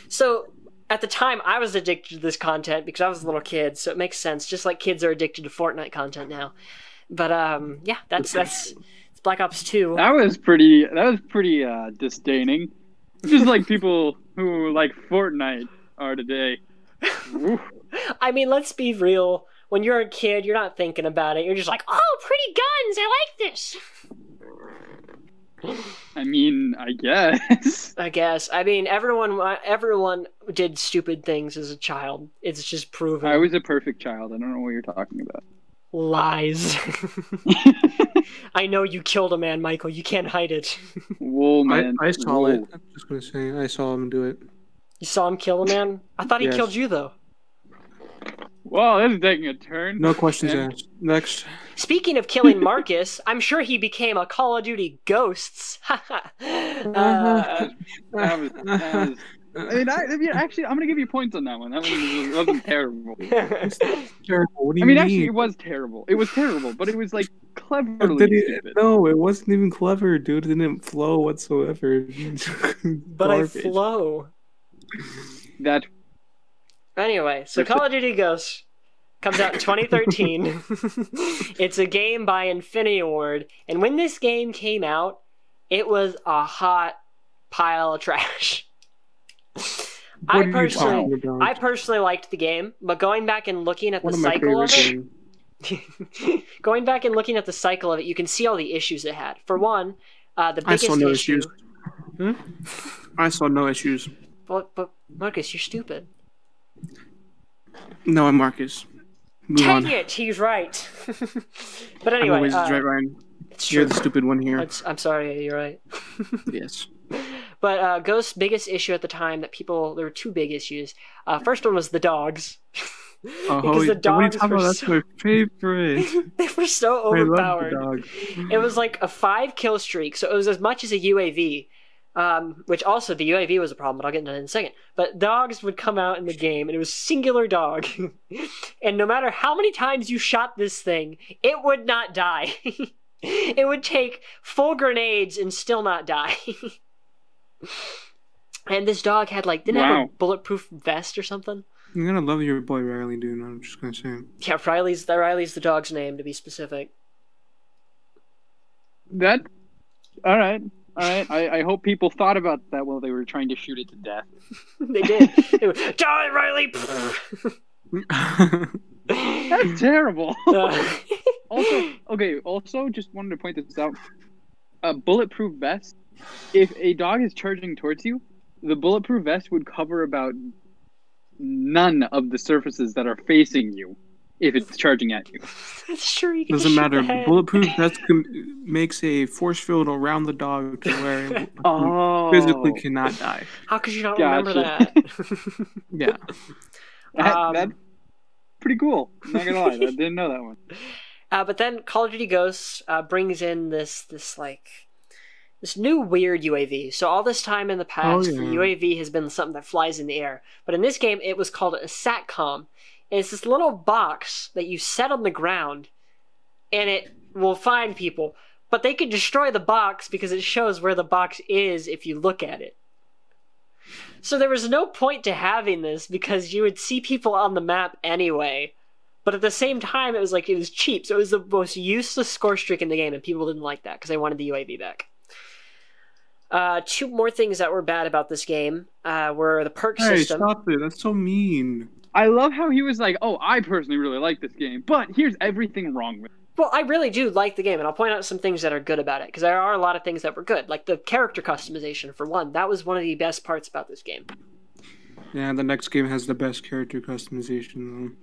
So at the time, I was addicted to this content because I was a little kid, so it makes sense. Just like kids are addicted to Fortnite content now. But um, yeah, that's that's it's Black Ops Two. That was pretty. That was pretty uh, disdaining. Just like people who like Fortnite are today. I mean, let's be real. When you're a kid, you're not thinking about it. You're just like, oh, pretty guns. I like this. I mean, I guess. *laughs* I guess. I mean, everyone everyone did stupid things as a child. It's just proven. I was a perfect child. I don't know what you're talking about. Lies. *laughs* *laughs* I know you killed a man, Michael. You can't hide it. Whoa, I, man. I saw Whoa. it. I'm just gonna say I saw him do it. You saw him kill a man? I thought he Yes. killed you, though. Wow, this is taking a turn. No questions And- asked. Next. Speaking of killing Marcus, *laughs* I'm sure he became a Call of Duty Ghosts. *laughs* uh, That was, that was, *laughs* I mean, I, I mean, actually, I'm gonna give you points on that one. That one was, wasn't terrible. Terrible. What do I mean, mean? actually, it was terrible. It was terrible, but it was like cleverly it- stupid. no, it wasn't even clever, dude. It didn't flow whatsoever. but I flow. That Anyway, so Call of Duty Ghosts comes out in 2013. *laughs* it's a game by Infinity Ward, and when this game came out, it was a hot pile of trash. I personally. I personally liked the game, but going back and looking at the of cycle of it, *laughs* going back and looking at the cycle of it, you can see all the issues it had. For one, uh, the I biggest saw no issue. issues. Hmm? I saw no issues. But, but Marcus, you're stupid. No, I'm Marcus. Move Dang on. it, he's right. *laughs* but I'm anyway, always uh, right, Ryan. You're the stupid one here. It's- I'm sorry, you're right. *laughs* yes. But uh, Ghost's biggest issue at the time that people there were two big issues. Uh, first one was the dogs. *laughs* Oh, because the what are you dogs talking were about? That's so, my favorite. they were so I love the overpowered. dog. It was like a five kill streak, so it was as much as a UAV. Um, which also the UAV was a problem, but I'll get into that in a second. But dogs would come out in the game, and it was singular dog, *laughs* and no matter how many times you shot this thing, it would not die. *laughs* it would take full grenades and still not die. *laughs* and this dog had like didn't it have a bulletproof vest or something. I'm gonna love your boy Riley, dude. I'm just gonna say. Yeah, Riley's the Riley's the dog's name to be specific. that. All right, all right. I, I hope people thought about that while they were trying to shoot it to death. *laughs* they did. They were, Die, Riley. *laughs* That's terrible. *laughs* Uh, also, okay. Also, just wanted to point this out. A bulletproof vest. If a dog is charging towards you, the bulletproof vest would cover about none of the surfaces that are facing you if it's charging at you. *laughs* That's true. You Doesn't matter. the. Bulletproof vest com- makes a force field around the dog to where it *laughs* Oh, physically cannot die. How could you not remember that? *laughs* Yeah. That, Um, that's pretty cool. I'm not gonna lie, I didn't know that one. uh, but then Call of Duty Ghosts uh, brings in this this like this new weird UAV. So all this time in the past, Oh, the. UAV has been something that flies in the air. But in this game, it was called a satcom. And it's this little box that you set on the ground, and it will find people. But they can destroy the box because it shows where the box is if you look at it. So there was no point to having this because you would see people on the map anyway. But at the same time, it was like it was cheap. So it was the most useless score streak in the game, and people didn't like that because they wanted the UAV back. Uh, two more things that were bad about this game uh, were the perk Hey, system. stop it. That's so mean. I love how he was like, "Oh, I personally really like this game, but here's everything wrong with it." Well, I really do like the game, and I'll point out some things that are good about it because there are a lot of things that were good, like the character customization for one. That was one of the best parts about this game. Yeah, the next game has the best character customization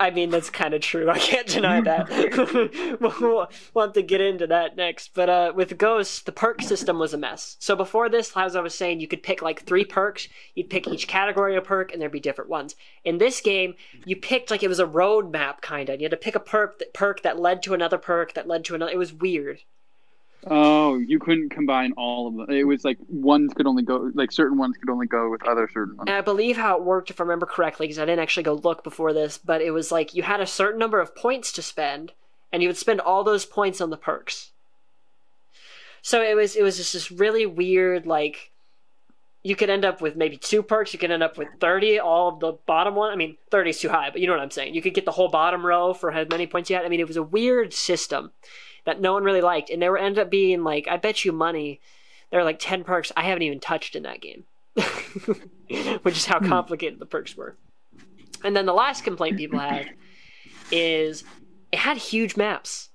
I mean, that's kind of true. I can't deny *laughs* that. *laughs* we'll, we'll, we'll have to get into that next. But uh, with Ghosts, the perk system was a mess. So before this, as I was saying, you could pick like three perks. You'd pick each category of perk, and there'd be different ones. In this game, you picked like it was a roadmap kind of. You had to pick a perk that, perk that led to another perk that led to another. It was weird. Oh, you couldn't combine all of them. It was like ones could only go, like certain ones could only go with other certain ones. And I believe how it worked, if I remember correctly, because I didn't actually go look before this, but it was like you had a certain number of points to spend, and you would spend all those points on the perks. So it was it was just this really weird like you could end up with maybe two perks, you could end up with thirty, all of the bottom one. I mean, thirty is too high, but you know what I'm saying. You could get the whole bottom row for how many points you had. I mean, it was a weird system that no one really liked, and there were ended up being like I bet you money there are like ten perks I haven't even touched in that game. *laughs* which is how complicated the perks were. And then the last complaint people had is it had huge maps.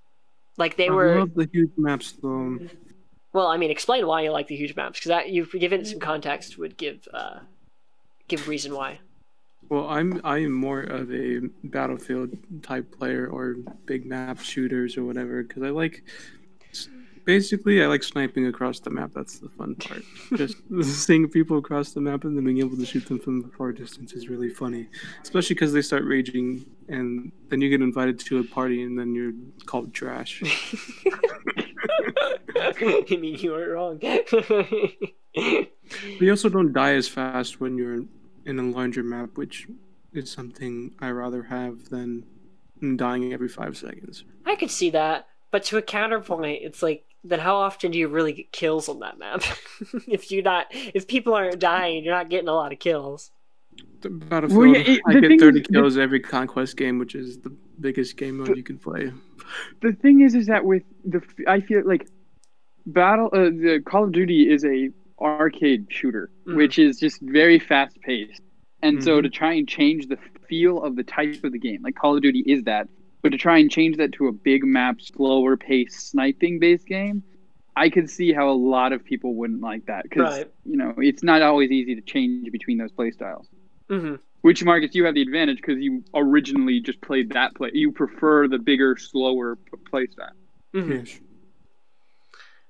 Like they I were love the huge maps though. well, I mean, explain why you like the huge maps because that you've given it some context would give uh, give reason why. Well, I'm I am more of a battlefield type player or big map shooters or whatever because I like basically I like sniping across the map. That's the fun part. *laughs* Just *laughs* seeing people across the map and then being able to shoot them from a far distance is really funny, especially because they start raging and then you get invited to a party and then you're called trash. *laughs* I mean, you weren't wrong. But you also don't die as fast when you're in a larger map, which is something I rather have than dying every five seconds. I could see that, but to a counterpoint, it's like then how often do you really get kills on that map? *laughs* if you're not, if people aren't dying, you're not getting a lot of kills. The Battlefield, Well, yeah, it- I get 30 is- kills every conquest game, which is the biggest game mode you can play. the thing is, is that with the I feel like battle uh, the Call of Duty is a arcade shooter, Mhm. which is just very fast paced, and so Mhm. to try and change the feel of the type of the game, like Call of Duty is that, but to try and change that to a big map, slower paced sniping based game. I could see how a lot of people wouldn't like that because Right. you know it's not always easy to change between those play styles. hmm Which Marcus, you have the advantage because you originally just played that play. You prefer the bigger, slower p- play style. hmm Yes.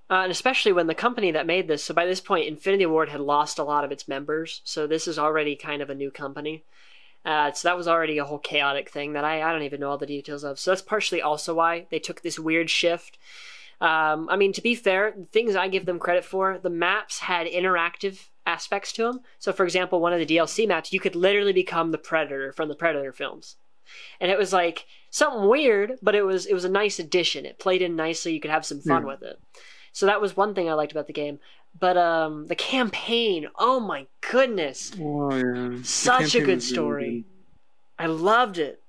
Uh, and especially when the company that made this, so by this point, Infinity Ward had lost a lot of its members, so this is already kind of a new company. Uh, so that was already a whole chaotic thing that I, I don't even know all the details of. So that's partially also why they took this weird shift. Um, I mean, to be fair, things I give them credit for, the maps had interactive aspects to them. So, for example, one of the DLC maps, you could literally become the Predator from the Predator films, and it was like something weird, but it was it was a nice addition. It played in nicely. You could have some fun Yeah. with it. So that was one thing I liked about the game. But um, the campaign, oh my goodness, Oh, yeah. Such a good really story. good. I loved it.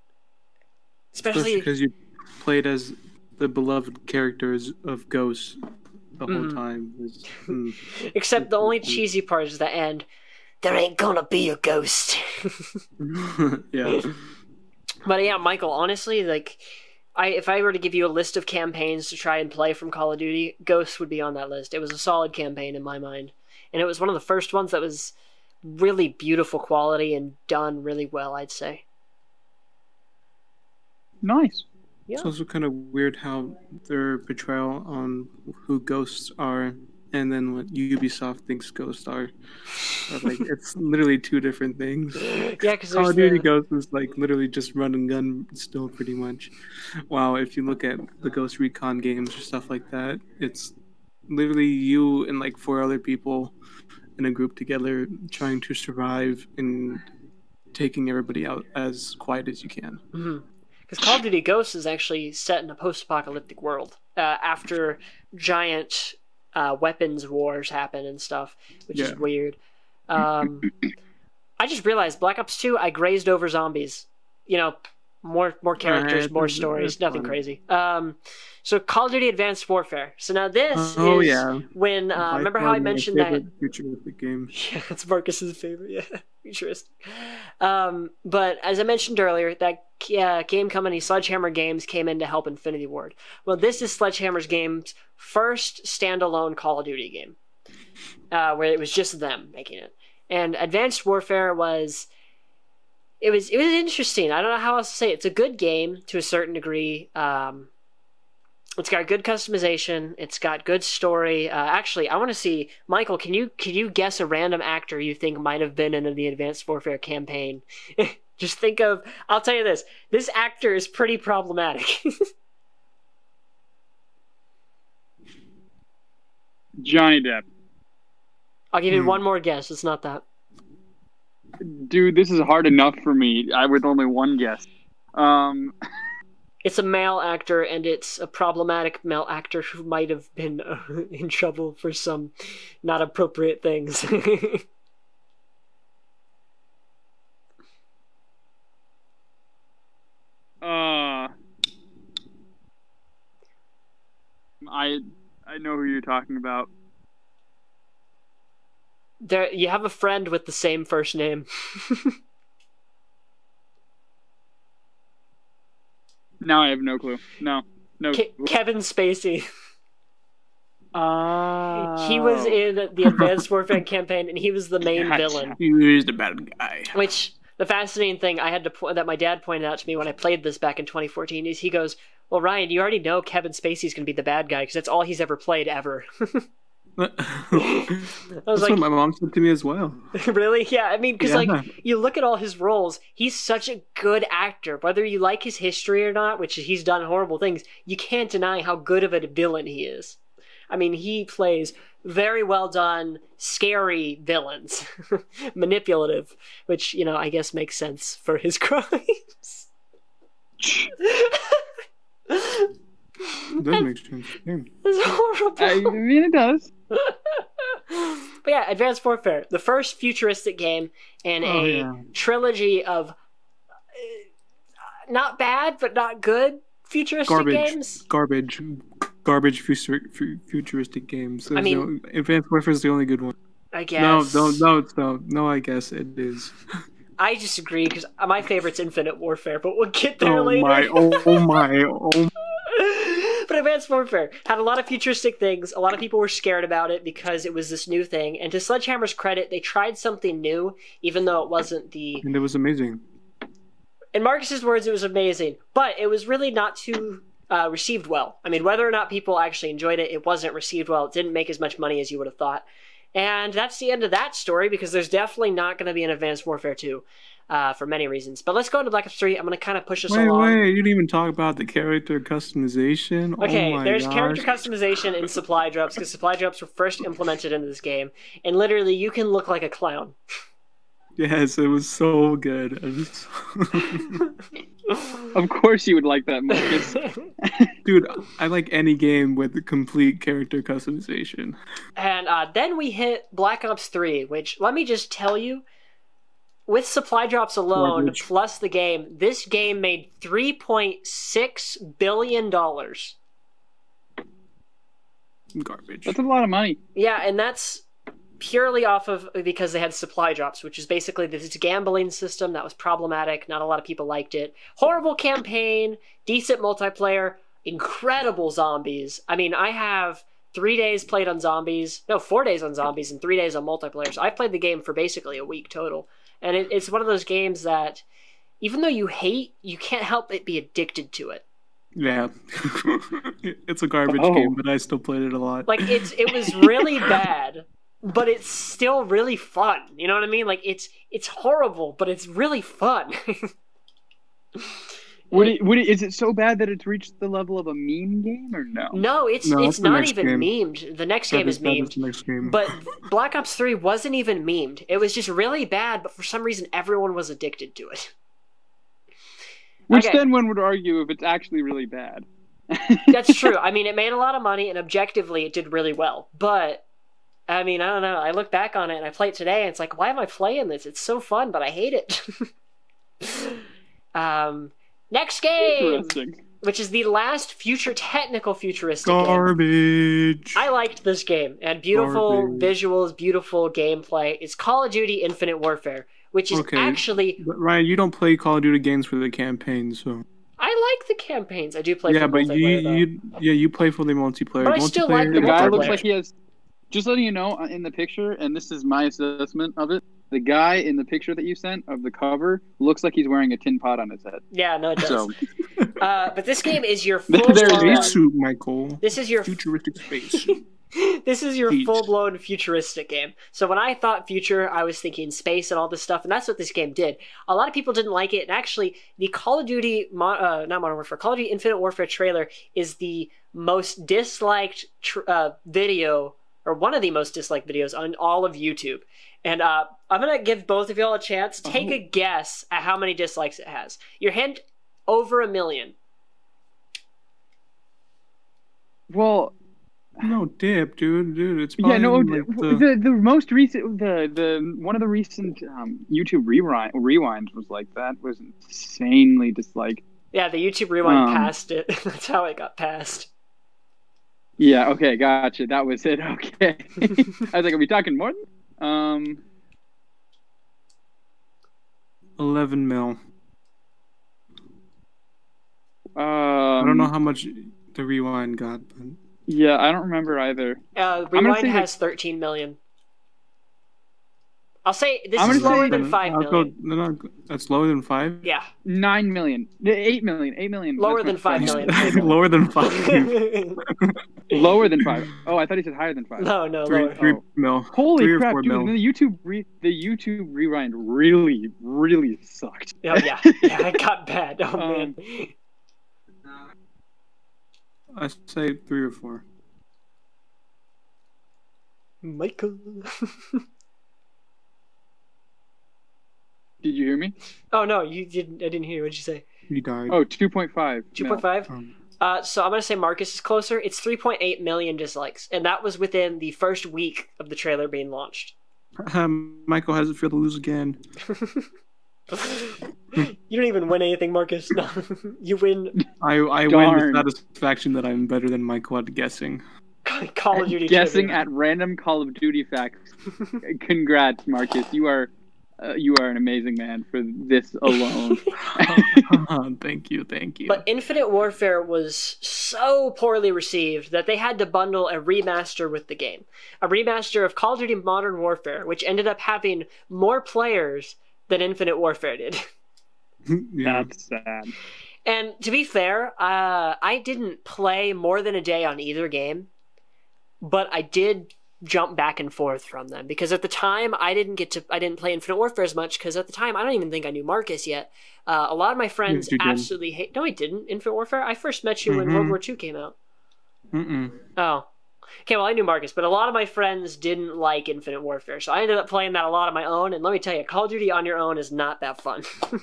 Especially because you played as the beloved characters of Ghosts the whole Mhm. time. Was- mm. *laughs* except the only cheesy part is the end. There ain't gonna be a ghost. *laughs* *laughs* yeah. But yeah, Michael, honestly, like, I if I were to give you a list of campaigns to try and play from Call of Duty, Ghosts would be on that list. It was a solid campaign in my mind, and it was one of the first ones that was really beautiful quality and done really well. I'd say. Nice. Yeah. It's also kind of weird how their portrayal on who ghosts are and then what Ubisoft thinks ghosts are. are like it's literally two different things. *laughs* Yeah, because Call of Duty the, Ghosts is like literally just run and gun still pretty much. Wow, if you look at the Ghost Recon games or stuff like that, it's literally you and like four other people in a group together trying to survive and taking everybody out as quiet as you can. Because Call of Duty Ghosts is actually set in a post-apocalyptic world uh, after giant uh, weapons wars happen and stuff, which is weird. Um, I just realized Black Ops Two. I grazed over zombies. You know, more more characters, Alright, more stories, that's nothing fine. crazy. Um, so Call of Duty Advanced Warfare. So now this Oh, is yeah. when uh, By remember how I mentioned that favorite futuristic game. *laughs* yeah, it's Marcus's favorite. Yeah, *laughs* futuristic. Um, but as I mentioned earlier, that uh, game company Sledgehammer Games came in to help Infinity Ward. Well, this is Sledgehammer's game's first standalone Call of Duty game, uh, where it was just them making it. And Advanced Warfare was. It was it was interesting. I don't know how else to say it. It's a good game to a certain degree. Um, it's got good customization. It's got good story. Uh, actually, I want to see Michael. Can you can you guess a random actor you think might have been in the Advanced Warfare campaign? *laughs* Just think of. I'll tell you this. This actor is pretty problematic. *laughs* Johnny Depp. I'll give you Hmm. one more guess. It's not that. Dude, this is hard enough for me. I with only one guess. Um, *laughs* It's a male actor, and it's a problematic male actor who might have been uh, *laughs* in trouble for some not appropriate things. *laughs* uh, I I know who you're talking about. There, you have a friend with the same first name. *laughs* Now I have no clue. No, no. Ke- Kevin Spacey. Oh. He was in the Advanced Warfare campaign, and he was the main Gotcha. villain. He's the bad guy. Which, the fascinating thing I had to po- that my dad pointed out to me when I played this back in 2014 is he goes, "Well, Ryan, you already know Kevin Spacey's going to be the bad guy because that's all he's ever played ever." *laughs* *laughs* That's was what like- my mom said to me as well. *laughs* really? Yeah, I mean, because Yeah. like you look at all his roles, he's such a good actor. Whether you like his history or not, which he's done horrible things, you can't deny how good of a villain he is. I mean, he plays very well done, scary villains, *laughs* manipulative, which you know I guess makes sense for his crimes. It does make sense. Yeah. *laughs* It's horrible. I mean, it does. *laughs* but yeah, Advanced Warfare, the first futuristic game in Oh, a yeah. trilogy of uh, not bad but not good futuristic Garbage. games. Garbage. Garbage futur- fu- futuristic games. There's mean- no, Advanced Warfare is the only good one. I guess. no, no, it's no, no. I guess it is. *laughs* I disagree because my favorite's Infinite Warfare, but we'll get there later. Oh later. my! Oh my! Oh but Advanced Warfare had a lot of futuristic things. A lot of people were scared about it because it was this new thing. And to Sledgehammer's credit, they tried something new, even though it wasn't the and it was amazing. in Marcus's words, it was amazing, but it was really not too uh, received well. I mean, whether or not people actually enjoyed it, it wasn't received well. It didn't make as much money as you would have thought. And that's the end of that story because there's definitely not going to be an Advanced Warfare 2 uh, for many reasons. But let's go into Black Ops 3. I'm going to kind of push us Wait, along. wait! You didn't even talk about the character customization. Okay, oh there's gosh. character customization in supply drops because supply drops were first implemented into this game, and literally you can look like a clown. *laughs* Yes, it was so good. It was Of course, you would like that, Marcus. *laughs* Dude, I like any game with complete character customization. And uh, then we hit Black Ops 3, which, let me just tell you, with supply drops alone, Garbage. plus the game, this game made $3.6 billion. Garbage. That's a lot of money. Yeah, and that's purely off of because they had supply drops, which is basically this gambling system that was problematic. Not a lot of people liked it. Horrible campaign, decent multiplayer, incredible zombies. I mean, I have three days played on zombies, no, four days on zombies, and three days on multiplayer. So I've played the game for basically a week total. And it, it's one of those games that, even though you hate, you can't help but be addicted to it. Yeah. *laughs* it's a garbage Oh. game, but I still played it a lot. like it's it was really *laughs* bad but it's still really fun you know what i mean like it's it's horrible but it's really fun *laughs* Would it, would it, is it so bad that it's reached the level of a meme game or no? no it's No, it's not even game. memed the next That game is memed next game. but black ops 3 wasn't even memed it was just really bad but for some reason everyone was addicted to it *laughs* Which Okay. then one would argue if it's actually really bad. that's *laughs* true i mean it made a lot of money and objectively it did really well but i mean i don't know i look back on it and i play it today and it's like why am i playing this it's so fun but i hate it *laughs* um next game which is the last future technical futuristic game. Garbage. I liked this game and beautiful Garbage. visuals, beautiful gameplay. It's Call of Duty Infinite Warfare, which is Okay. actually But Ryan, you don't play Call of Duty games for the campaign, so I like the campaigns. I do play. yeah, for but you, you yeah you play for the multiplayer. But I still like the The guy multiplayer. looks like he has. Just letting you know uh, in the picture, and this is my assessment of it. The guy in the picture that you sent of the cover looks like he's wearing a tin pot on his head. yeah, no, it does. So *laughs* Uh, but this game is your *laughs* There full. it is. blown, Space suit, Michael. this is your Futuristic *laughs* space. this is your full blown futuristic game. So when I thought future, I was thinking space and all this stuff, and that's what this game did. A lot of people didn't like it, and actually, the Call of Duty, Mo- uh, not Modern Warfare, Call of Duty Infinite Warfare trailer is the most disliked tr- uh, video, or one of the most disliked videos on all of YouTube. And uh, I'm gonna give both of y'all a chance. Take Oh. a guess at how many dislikes it has. Your hint: over a million. well, no dip, dude, dude. It's yeah, no. like the, the, the most recent the the one of the recent um, YouTube rewind rewinds was like that was insanely disliked. Yeah, the YouTube rewind Um. passed it. *laughs* that's how it got passed. Yeah. Okay. Gotcha. That was it. *laughs* Okay. I was like, are we talking more? Um. eleven mil. Um, I don't know how much the rewind got, but Yeah, I don't remember either. Uh, Rewind say, like- has 13 million. I'll say this I'm is lower say- than five I'll. Go, no, no, that's lower than five. Yeah, Nine million, eight million, eight million. Lower That's than what- five million. *laughs* lower than five. *laughs* Lower than five. Oh, I thought he said higher than five. no, no, three, lower. three Oh. mil. Holy three crap, dude! The YouTube re- the YouTube rewind really, really sucked. Oh yeah, *laughs* yeah, it got bad. Oh man. Um, I say three or four. Michael. Did you hear me? oh no, you didn't. I didn't hear. you. What'd you say? He died. Oh, 2.5. Two point five. Um, Uh, so I'm gonna say Marcus is closer. It's 3.8 million dislikes, and that was within the first week of the trailer being launched. um, Michael has it feel to lose again. *laughs* you don't even win anything, Marcus. No, *laughs* you win I I win Darn. the satisfaction that I'm better than Michael at guessing. Call of Duty. Guessing trivia. at random Call of Duty facts. *laughs* Congrats, Marcus. You are uh, you are an amazing man for this alone. *laughs* *laughs* thank you, thank you. But Infinite Warfare was so poorly received that they had to bundle a remaster with the game. A remaster of Call of Duty Modern Warfare, which ended up having more players than Infinite Warfare did. *laughs* yeah. That's sad. And to be fair, uh, I didn't play more than a day on either game, but I did jump back and forth from them because at the time I didn't get to I didn't play Infinite Warfare as much because at the time I don't even think I knew Marcus yet. Uh, a lot of my friends you did. absolutely hate. No, I didn't. Infinite Warfare. I first met you when Mhm. World War II came out. Mm-mm. Oh. Okay, well, I knew Marcus, but a lot of my friends didn't like Infinite Warfare, so I ended up playing that a lot on my own. And let me tell you, Call of Duty on your own is not that fun. *laughs*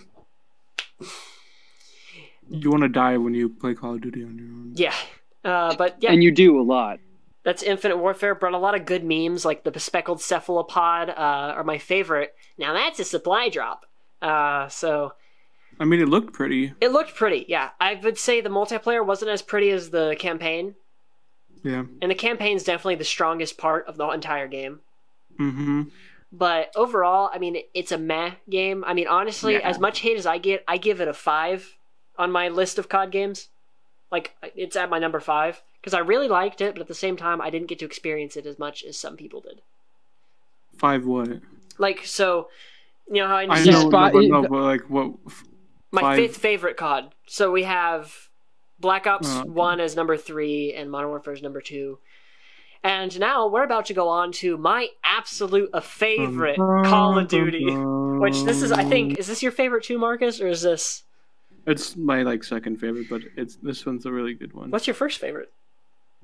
You want to die when you play Call of Duty on your own. yeah, uh, but yeah, And you do a lot. That's Infinite Warfare. Brought a lot of good memes, like the bespeckled cephalopod uh, are my favorite. Now that's a supply drop. Uh, so I mean, it looked pretty. it looked pretty. Yeah, I would say the multiplayer wasn't as pretty as the campaign, Yeah. and the campaign's definitely the strongest part of the entire game. Mm-hmm. But overall, I mean, it's a meh game. I mean, honestly, Yeah. as much hate as I get, I give it a five on my list of COD games. Like, it's at my number five because I really liked it, but at the same time, I didn't get to experience it as much as some people did. Five what? Like, so, you know how I, I said know, no, Spot- but, no, but like what? f- my fifth favorite COD. So we have Black Ops Uh, 1 as number three and Modern Warfare is number two. And now we're about to go on to my absolute favorite Call of Duty. Which this is, I think, is this your favorite too, Marcus, or is this It's my like second favorite, but it's this one's a really good one. what's your first favorite?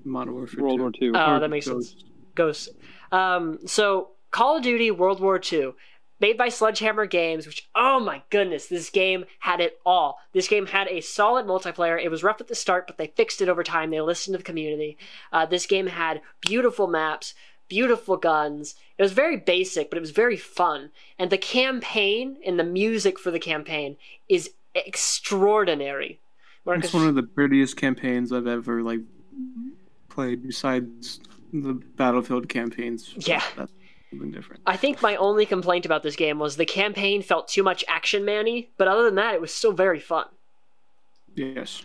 Modern Warfare? World 2. War II. Oh, Or that makes Ghost. sense. Ghost. Um, so Call of Duty World War II, made by Sledgehammer Games, which oh my goodness, this game had it all. This game had a solid multiplayer. It was rough at the start, but they fixed it over time. They listened to the community. Uh, this game had beautiful maps, beautiful guns. It was very basic, but it was very fun. And the campaign and the music for the campaign is extraordinary. Marcus, It's one of the prettiest campaigns I've ever like played, besides the Battlefield campaigns. Yeah. that's something different. I think my only complaint about this game was the campaign felt too much action manny, but other than that, it was still very fun. Yes.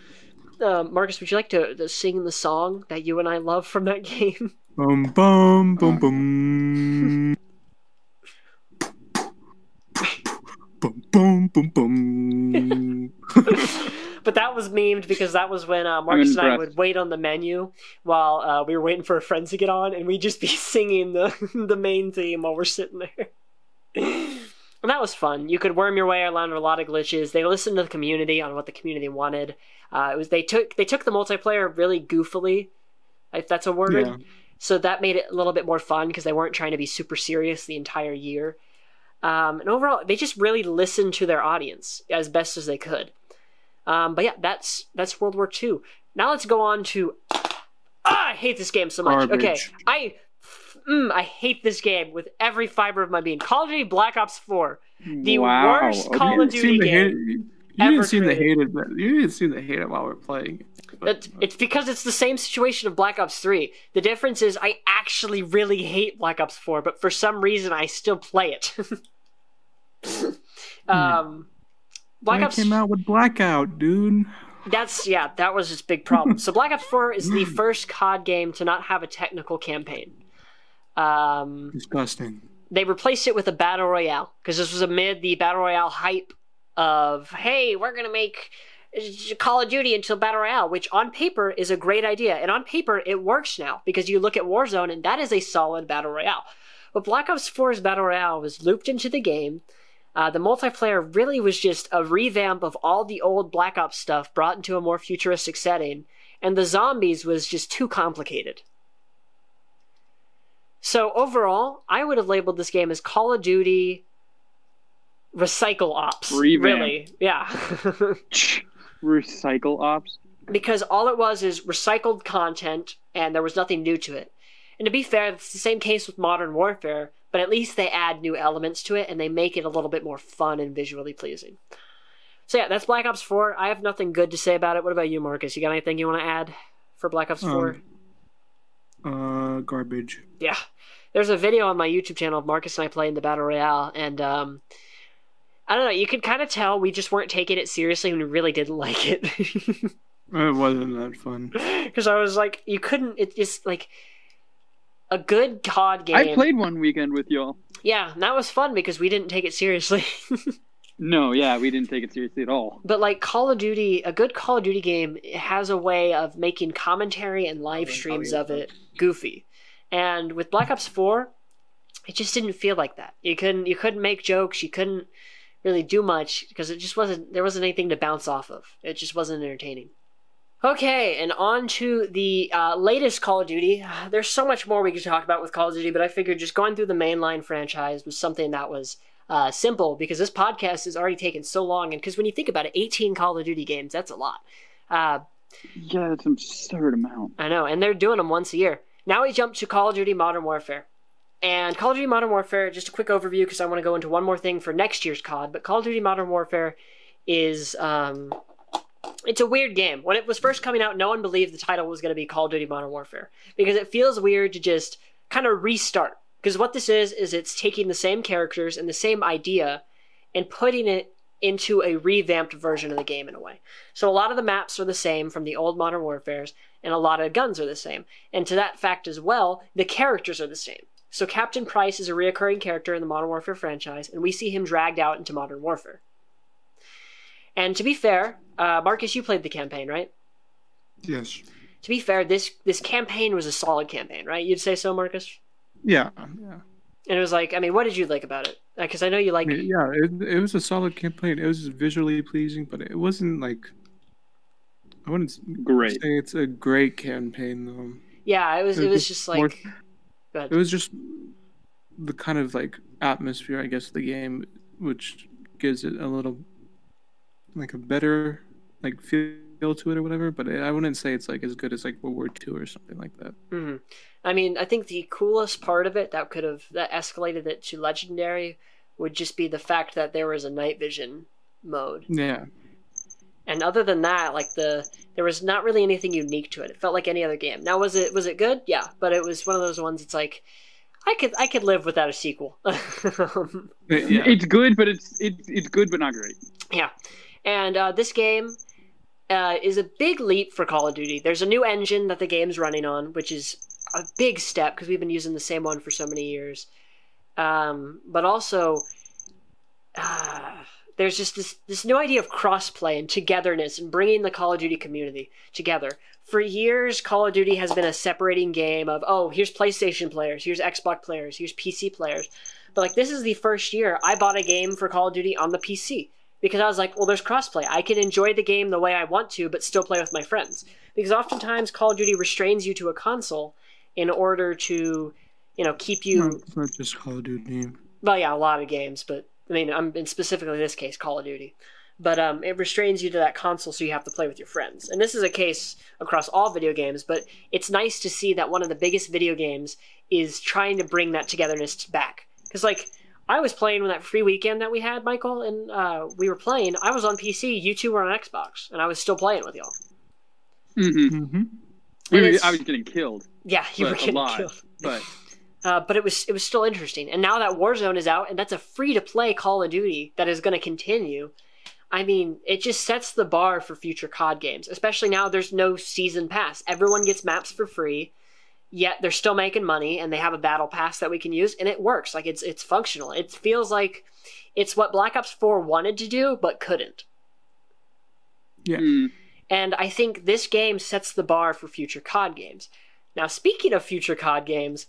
Um, Marcus, would you like to, to sing the song that you and I love from that *laughs* game? Boom, boom, boom, boom. Boom, boom, boom, boom. *laughs* but that was memed because that was when uh, Marcus and I would wait on the menu while uh, we were waiting for our friends to get on, and we'd just be *laughs* singing the the main theme while we're sitting there. *laughs* And that was fun. You could worm your way around a lot of glitches. They listened to the community on what the community wanted. Uh, it was they took they took the multiplayer really goofily, if that's a word. Yeah. So that made it a little bit more fun because they weren't trying to be super serious the entire year. Um, and overall, they just really listened to their audience as best as they could. Um, but yeah, that's that's World War II. Now let's go on to. Ah, I hate this game so much. Garbage. Okay, I. Mm, I hate this game with every fiber of my being. Call of Duty Black Ops 4. The wow. worst. Call of Duty game hate You didn't seem to hate it. You didn't seem to hate it while we're playing. But, It's, it's because it's the same situation of Black Ops 3. The difference is I actually really hate Black Ops 4, but for some reason I still play it. *laughs* um, Black I Ops came out with Blackout, dude. That's yeah, that was its big problem. so Black Ops 4 is the *laughs* first COD game to not have a technical campaign. Um, Disgusting. they replaced it with a battle royale because this was amid the battle royale hype of hey, we're gonna make Call of Duty a battle royale, which on paper is a great idea, and on paper it works now because you look at Warzone and that is a solid battle royale. But Black Ops 4's battle royale was looped into the game. Uh, the multiplayer really was just a revamp of all the old Black Ops stuff brought into a more futuristic setting, and the zombies was just too complicated. So overall, I would have labeled this game as Call of Duty Recycle Ops. Revamp. Really, yeah. *laughs* Recycle ops. because all it was is recycled content and there was nothing new to it. And to be fair, it's the same case with Modern Warfare, but at least they add new elements to it and they make it a little bit more fun and visually pleasing. So yeah, that's Black Ops 4. I have nothing good to say about it. What about you, Marcus? You got anything you want to add for Black Ops 4? Um, uh, garbage. Yeah. There's a video on my YouTube channel of Marcus and I playing the Battle Royale, and um, I don't know, you could kind of tell we just weren't taking it seriously and we really didn't *laughs* like it. It wasn't that fun. *laughs* Because I was like, you couldn't, it's just like a good COD game. I played one weekend with y'all. Yeah, and that was fun because we didn't take it seriously. *laughs* No, yeah, we didn't take it seriously at all. but like Call of Duty, a good Call of Duty game has a way of making commentary and live streams of it goofy. And with Black Ops 4, it just didn't feel like that. You couldn't you couldn't make jokes, you couldn't really do much because it just wasn't there wasn't anything to bounce off of. It just wasn't entertaining. Okay, and on to the uh, latest Call of Duty. *sighs* There's so much more we could talk about with Call of Duty, but I figured just going through the mainline franchise was something that was uh, simple because this podcast has already taken so long. And because when you think about it, 18 Call of Duty games, that's a lot. Uh, Yeah, that's an absurd amount. I know, and they're doing them once a year. Now we jump to Call of Duty Modern Warfare. And Call of Duty Modern Warfare, just a quick overview because I want to go into one more thing for next year's COD. But Call of Duty Modern Warfare is um, it's a weird game. When it was first coming out, no one believed the title was going to be Call of Duty Modern Warfare because it feels weird to just kind of restart. Because what this is is it's taking the same characters and the same idea and putting it into a revamped version of the game in a way. So a lot of the maps are the same from the old Modern Warfares, and a lot of guns are the same. And to that fact as well, the characters are the same. So Captain Price is a reoccurring character in the Modern Warfare franchise, and we see him dragged out into Modern Warfare. And to be fair, uh, Marcus, you played the campaign, right? Yes. To be fair, this this campaign was a solid campaign, right? You'd say so, Marcus. Yeah. Yeah. And it was like, I mean, what did you like about it? Because I know you like. Yeah. It, it was a solid campaign. It was visually pleasing, but it wasn't like. I wouldn't Great. say it's a great campaign though. Yeah, it was. It It was was just just more- like. Go ahead. It was just the kind of like atmosphere, I guess, of the game, which gives it a little like a better like feel to it or whatever. But I wouldn't say it's like as good as like World War II or something like that. hmm I mean, I think the coolest part of it that could have that escalated it to legendary would just be the fact that there was a night vision mode. Yeah. And other than that, like the there was not really anything unique to it. It felt like any other game. Now was it was it good? Yeah, but it was one of those ones. It's like I could I could live without a sequel. *laughs* Yeah. It's good, but it's it's it's good, but not great. Yeah, and uh, this game uh, is a big leap for Call of Duty. There's a new engine that the game's running on, which is a big step because we've been using the same one for so many years. Um, but also, uh, there's just this this new idea of crossplay and togetherness and bringing the Call of Duty community together. For years, Call of Duty has been a separating game of oh, here's PlayStation players, here's Xbox players, here's PC players. But like this is the first year I bought a game for Call of Duty on the PC because I was like, well, there's crossplay. I can enjoy the game the way I want to, but still play with my friends. Because oftentimes Call of Duty restrains you to a console in order to, you know, keep you. No, it's not just Call of Duty. Game. Well, yeah, a lot of games, but I mean, I'm in specifically this case Call of Duty. But um, it restrains you to that console, so you have to play with your friends. And this is a case across all video games. But it's nice to see that one of the biggest video games is trying to bring that togetherness back. Because like I was playing when that free weekend that we had, Michael, and uh, we were playing. I was on PC, you two were on Xbox, and I was still playing with y'all. Mm-hmm. Mm-hmm. And it's- I was getting killed, Yeah, you were getting alive. killed. But Uh, but it was it was still interesting. And now that Warzone is out, and that's a free to play Call of Duty that is going to continue. I mean, it just sets the bar for future COD games. Especially now, there's no season pass. Everyone gets maps for free, yet they're still making money and they have a battle pass that we can use and it works. Like it's it's functional. It feels like it's what Black Ops 4 wanted to do but couldn't. Yeah. Mm. And I think this game sets the bar for future COD games. Now, speaking of future COD games,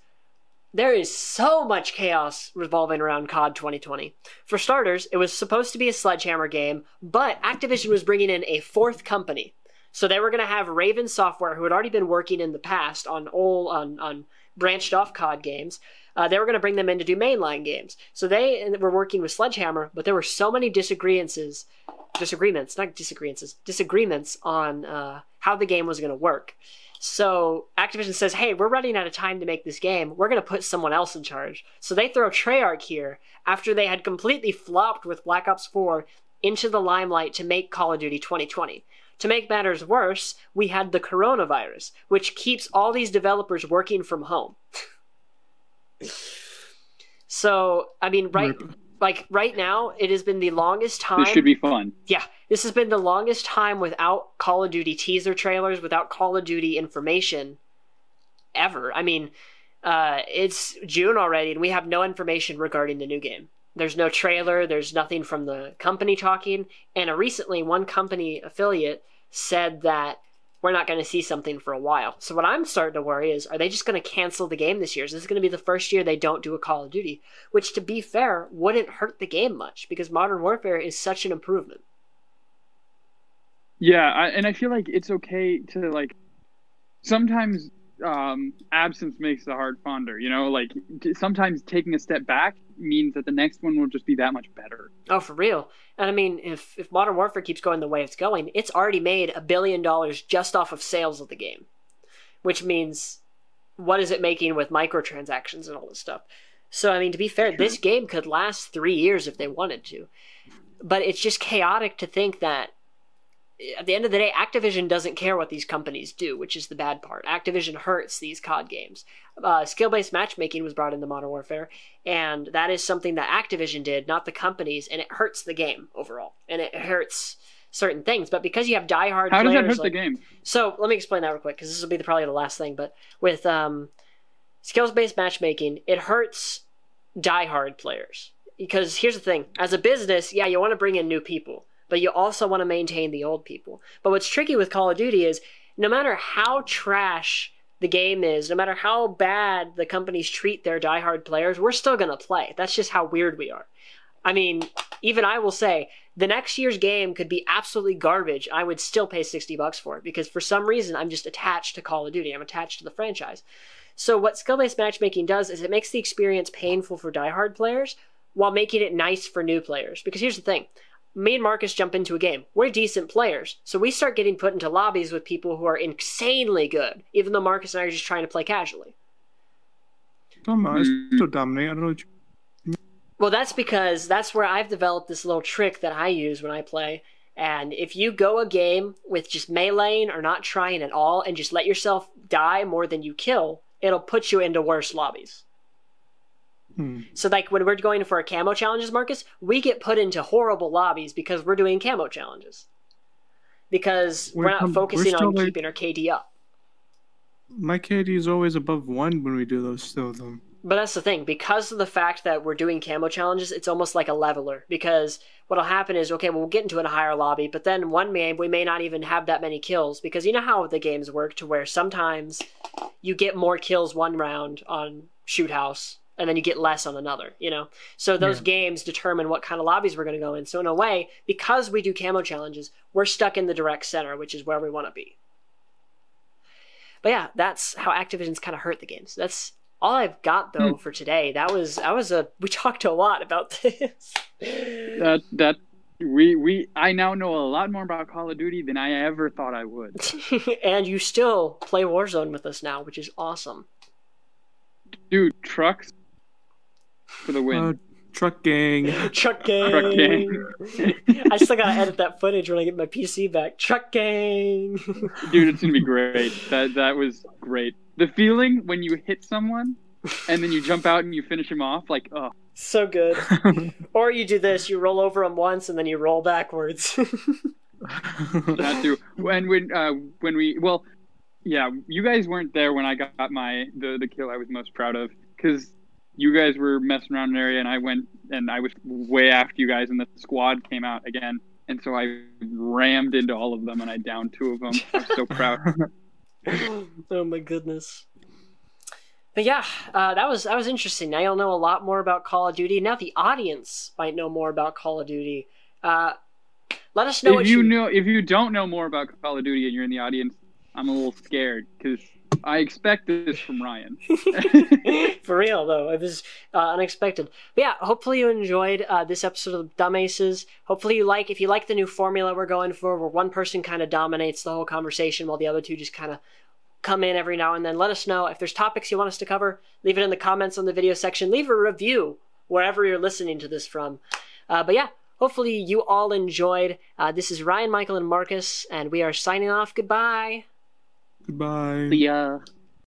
there is so much chaos revolving around COD 2020. For starters, it was supposed to be a Sledgehammer game, but Activision was bringing in a fourth company. So they were going to have Raven Software, who had already been working in the past on old on, on branched off COD games. Uh, they were going to bring them in to do mainline games. So they were working with Sledgehammer, but there were so many disagreements, disagreements, not disagreements, disagreements on uh, how the game was going to work. So Activision says, "Hey, we're running out of time to make this game. We're going to put someone else in charge." So they throw Treyarch here after they had completely flopped with Black Ops 4 into the limelight to make Call of Duty 2020. To make matters worse, we had the coronavirus, which keeps all these developers working from home. so, I mean, right like right now, it has been the longest time. This should be fun. Yeah, this has been the longest time without Call of Duty teaser trailers, without Call of Duty information ever. I mean, uh, it's June already, and we have no information regarding the new game. There's no trailer, there's nothing from the company talking, and recently, one company affiliate said that we're not going to see something for a while. So, what I'm starting to worry is are they just going to cancel the game this year? Is this going to be the first year they don't do a Call of Duty? Which, to be fair, wouldn't hurt the game much because Modern Warfare is such an improvement. Yeah, I, and I feel like it's okay to like sometimes um, absence makes the heart fonder. You know, like t- sometimes taking a step back means that the next one will just be that much better. Oh, for real. And I mean, if if Modern Warfare keeps going the way it's going, it's already made a billion dollars just off of sales of the game, which means what is it making with microtransactions and all this stuff? So I mean, to be fair, this game could last three years if they wanted to, but it's just chaotic to think that at the end of the day, Activision doesn't care what these companies do, which is the bad part. Activision hurts these COD games. Uh, Skill based matchmaking was brought into Modern Warfare, and that is something that Activision did, not the companies, and it hurts the game overall. And it hurts certain things. But because you have diehard How does players. that hurt like- the game? so let me explain that real quick because this will be the, probably the last thing. But with um, skills based matchmaking, it hurts diehard players. Because here's the thing as a business, yeah, you want to bring in new people, but you also want to maintain the old people. But what's tricky with Call of Duty is no matter how trash the game is, no matter how bad the companies treat their diehard players, we're still going to play. That's just how weird we are. I mean, even I will say the next year's game could be absolutely garbage. I would still pay 60 bucks for it because for some reason I'm just attached to Call of Duty. I'm attached to the franchise. So what skill-based matchmaking does is it makes the experience painful for diehard players while making it nice for new players. Because here's the thing. Me and Marcus jump into a game. We're decent players. So we start getting put into lobbies with people who are insanely good, even though Marcus and I are just trying to play casually. Don't mind. Mm. It's still dominate. I don't know. What you... Well, that's because that's where I've developed this little trick that I use when I play. And if you go a game with just meleeing or not trying at all and just let yourself die more than you kill, it'll put you into worse lobbies. Hmm. So, like when we're going for camo challenges, Marcus, we get put into horrible lobbies because we're doing camo challenges. Because we're, We're not com- we're focusing on like- keeping our KD up. My KD is always above one when we do those still though. But that's the thing. Because of the fact that we're doing camo challenges, it's almost like a leveler. Because what'll happen is, okay, well, we'll get into a higher lobby, but then one game we may not even have that many kills. Because you know how the games work, to where sometimes you get more kills one round on shoot house, and then you get less on another. You know, so those Yeah. games determine what kind of lobbies we're going to go in. So in a way, because we do camo challenges, we're stuck in the direct center, which is where we want to be. But yeah, that's how Activision's kind of hurt the games. That's all I've got though hmm. for today. That was that was a we talked a lot about *laughs* this. That that we we I now know a lot more about Call of Duty than I ever thought I would. *laughs* and you still play Warzone with us now, which is awesome. Dude, trucks for the win. Uh, truck gang. Truck gang. Truck gang. *laughs* I still gotta edit that footage when I get my PC back. Truck gang. *laughs* Dude, it's gonna be great. That that was great. The feeling when you hit someone and then you jump out and you finish him off, like, oh, so good. *laughs* Or you do this: you roll over them once and then you roll backwards. that too. When when uh, when we well, yeah, you guys weren't there when I got my the the kill I was most proud of because you guys were messing around an area and I went and I was way after you guys and the squad came out again and so I rammed into all of them and I downed two of them. I was so *laughs* proud. *laughs* oh my goodness. But yeah, uh, that was that was interesting. Now you'll know a lot more about Call of Duty. Now the audience might know more about Call of Duty. Uh, let us know if what you you know if you don't know more about Call of Duty and you're in the audience, I'm a little scared because I expect this from Ryan. *laughs* *laughs* For real though, it was uh, unexpected. But yeah, hopefully you enjoyed uh, this episode of Dumb Aces. Hopefully you like if you like the new formula we're going for, where one person kind of dominates the whole conversation while the other two just kind of come in every now and then. Let us know if there's topics you want us to cover. Leave it in the comments on the video section. Leave a review wherever you're listening to this from. Uh, but yeah, hopefully you all enjoyed. Uh, this is Ryan, Michael, and Marcus, and we are signing off. Goodbye. Goodbye. yeah.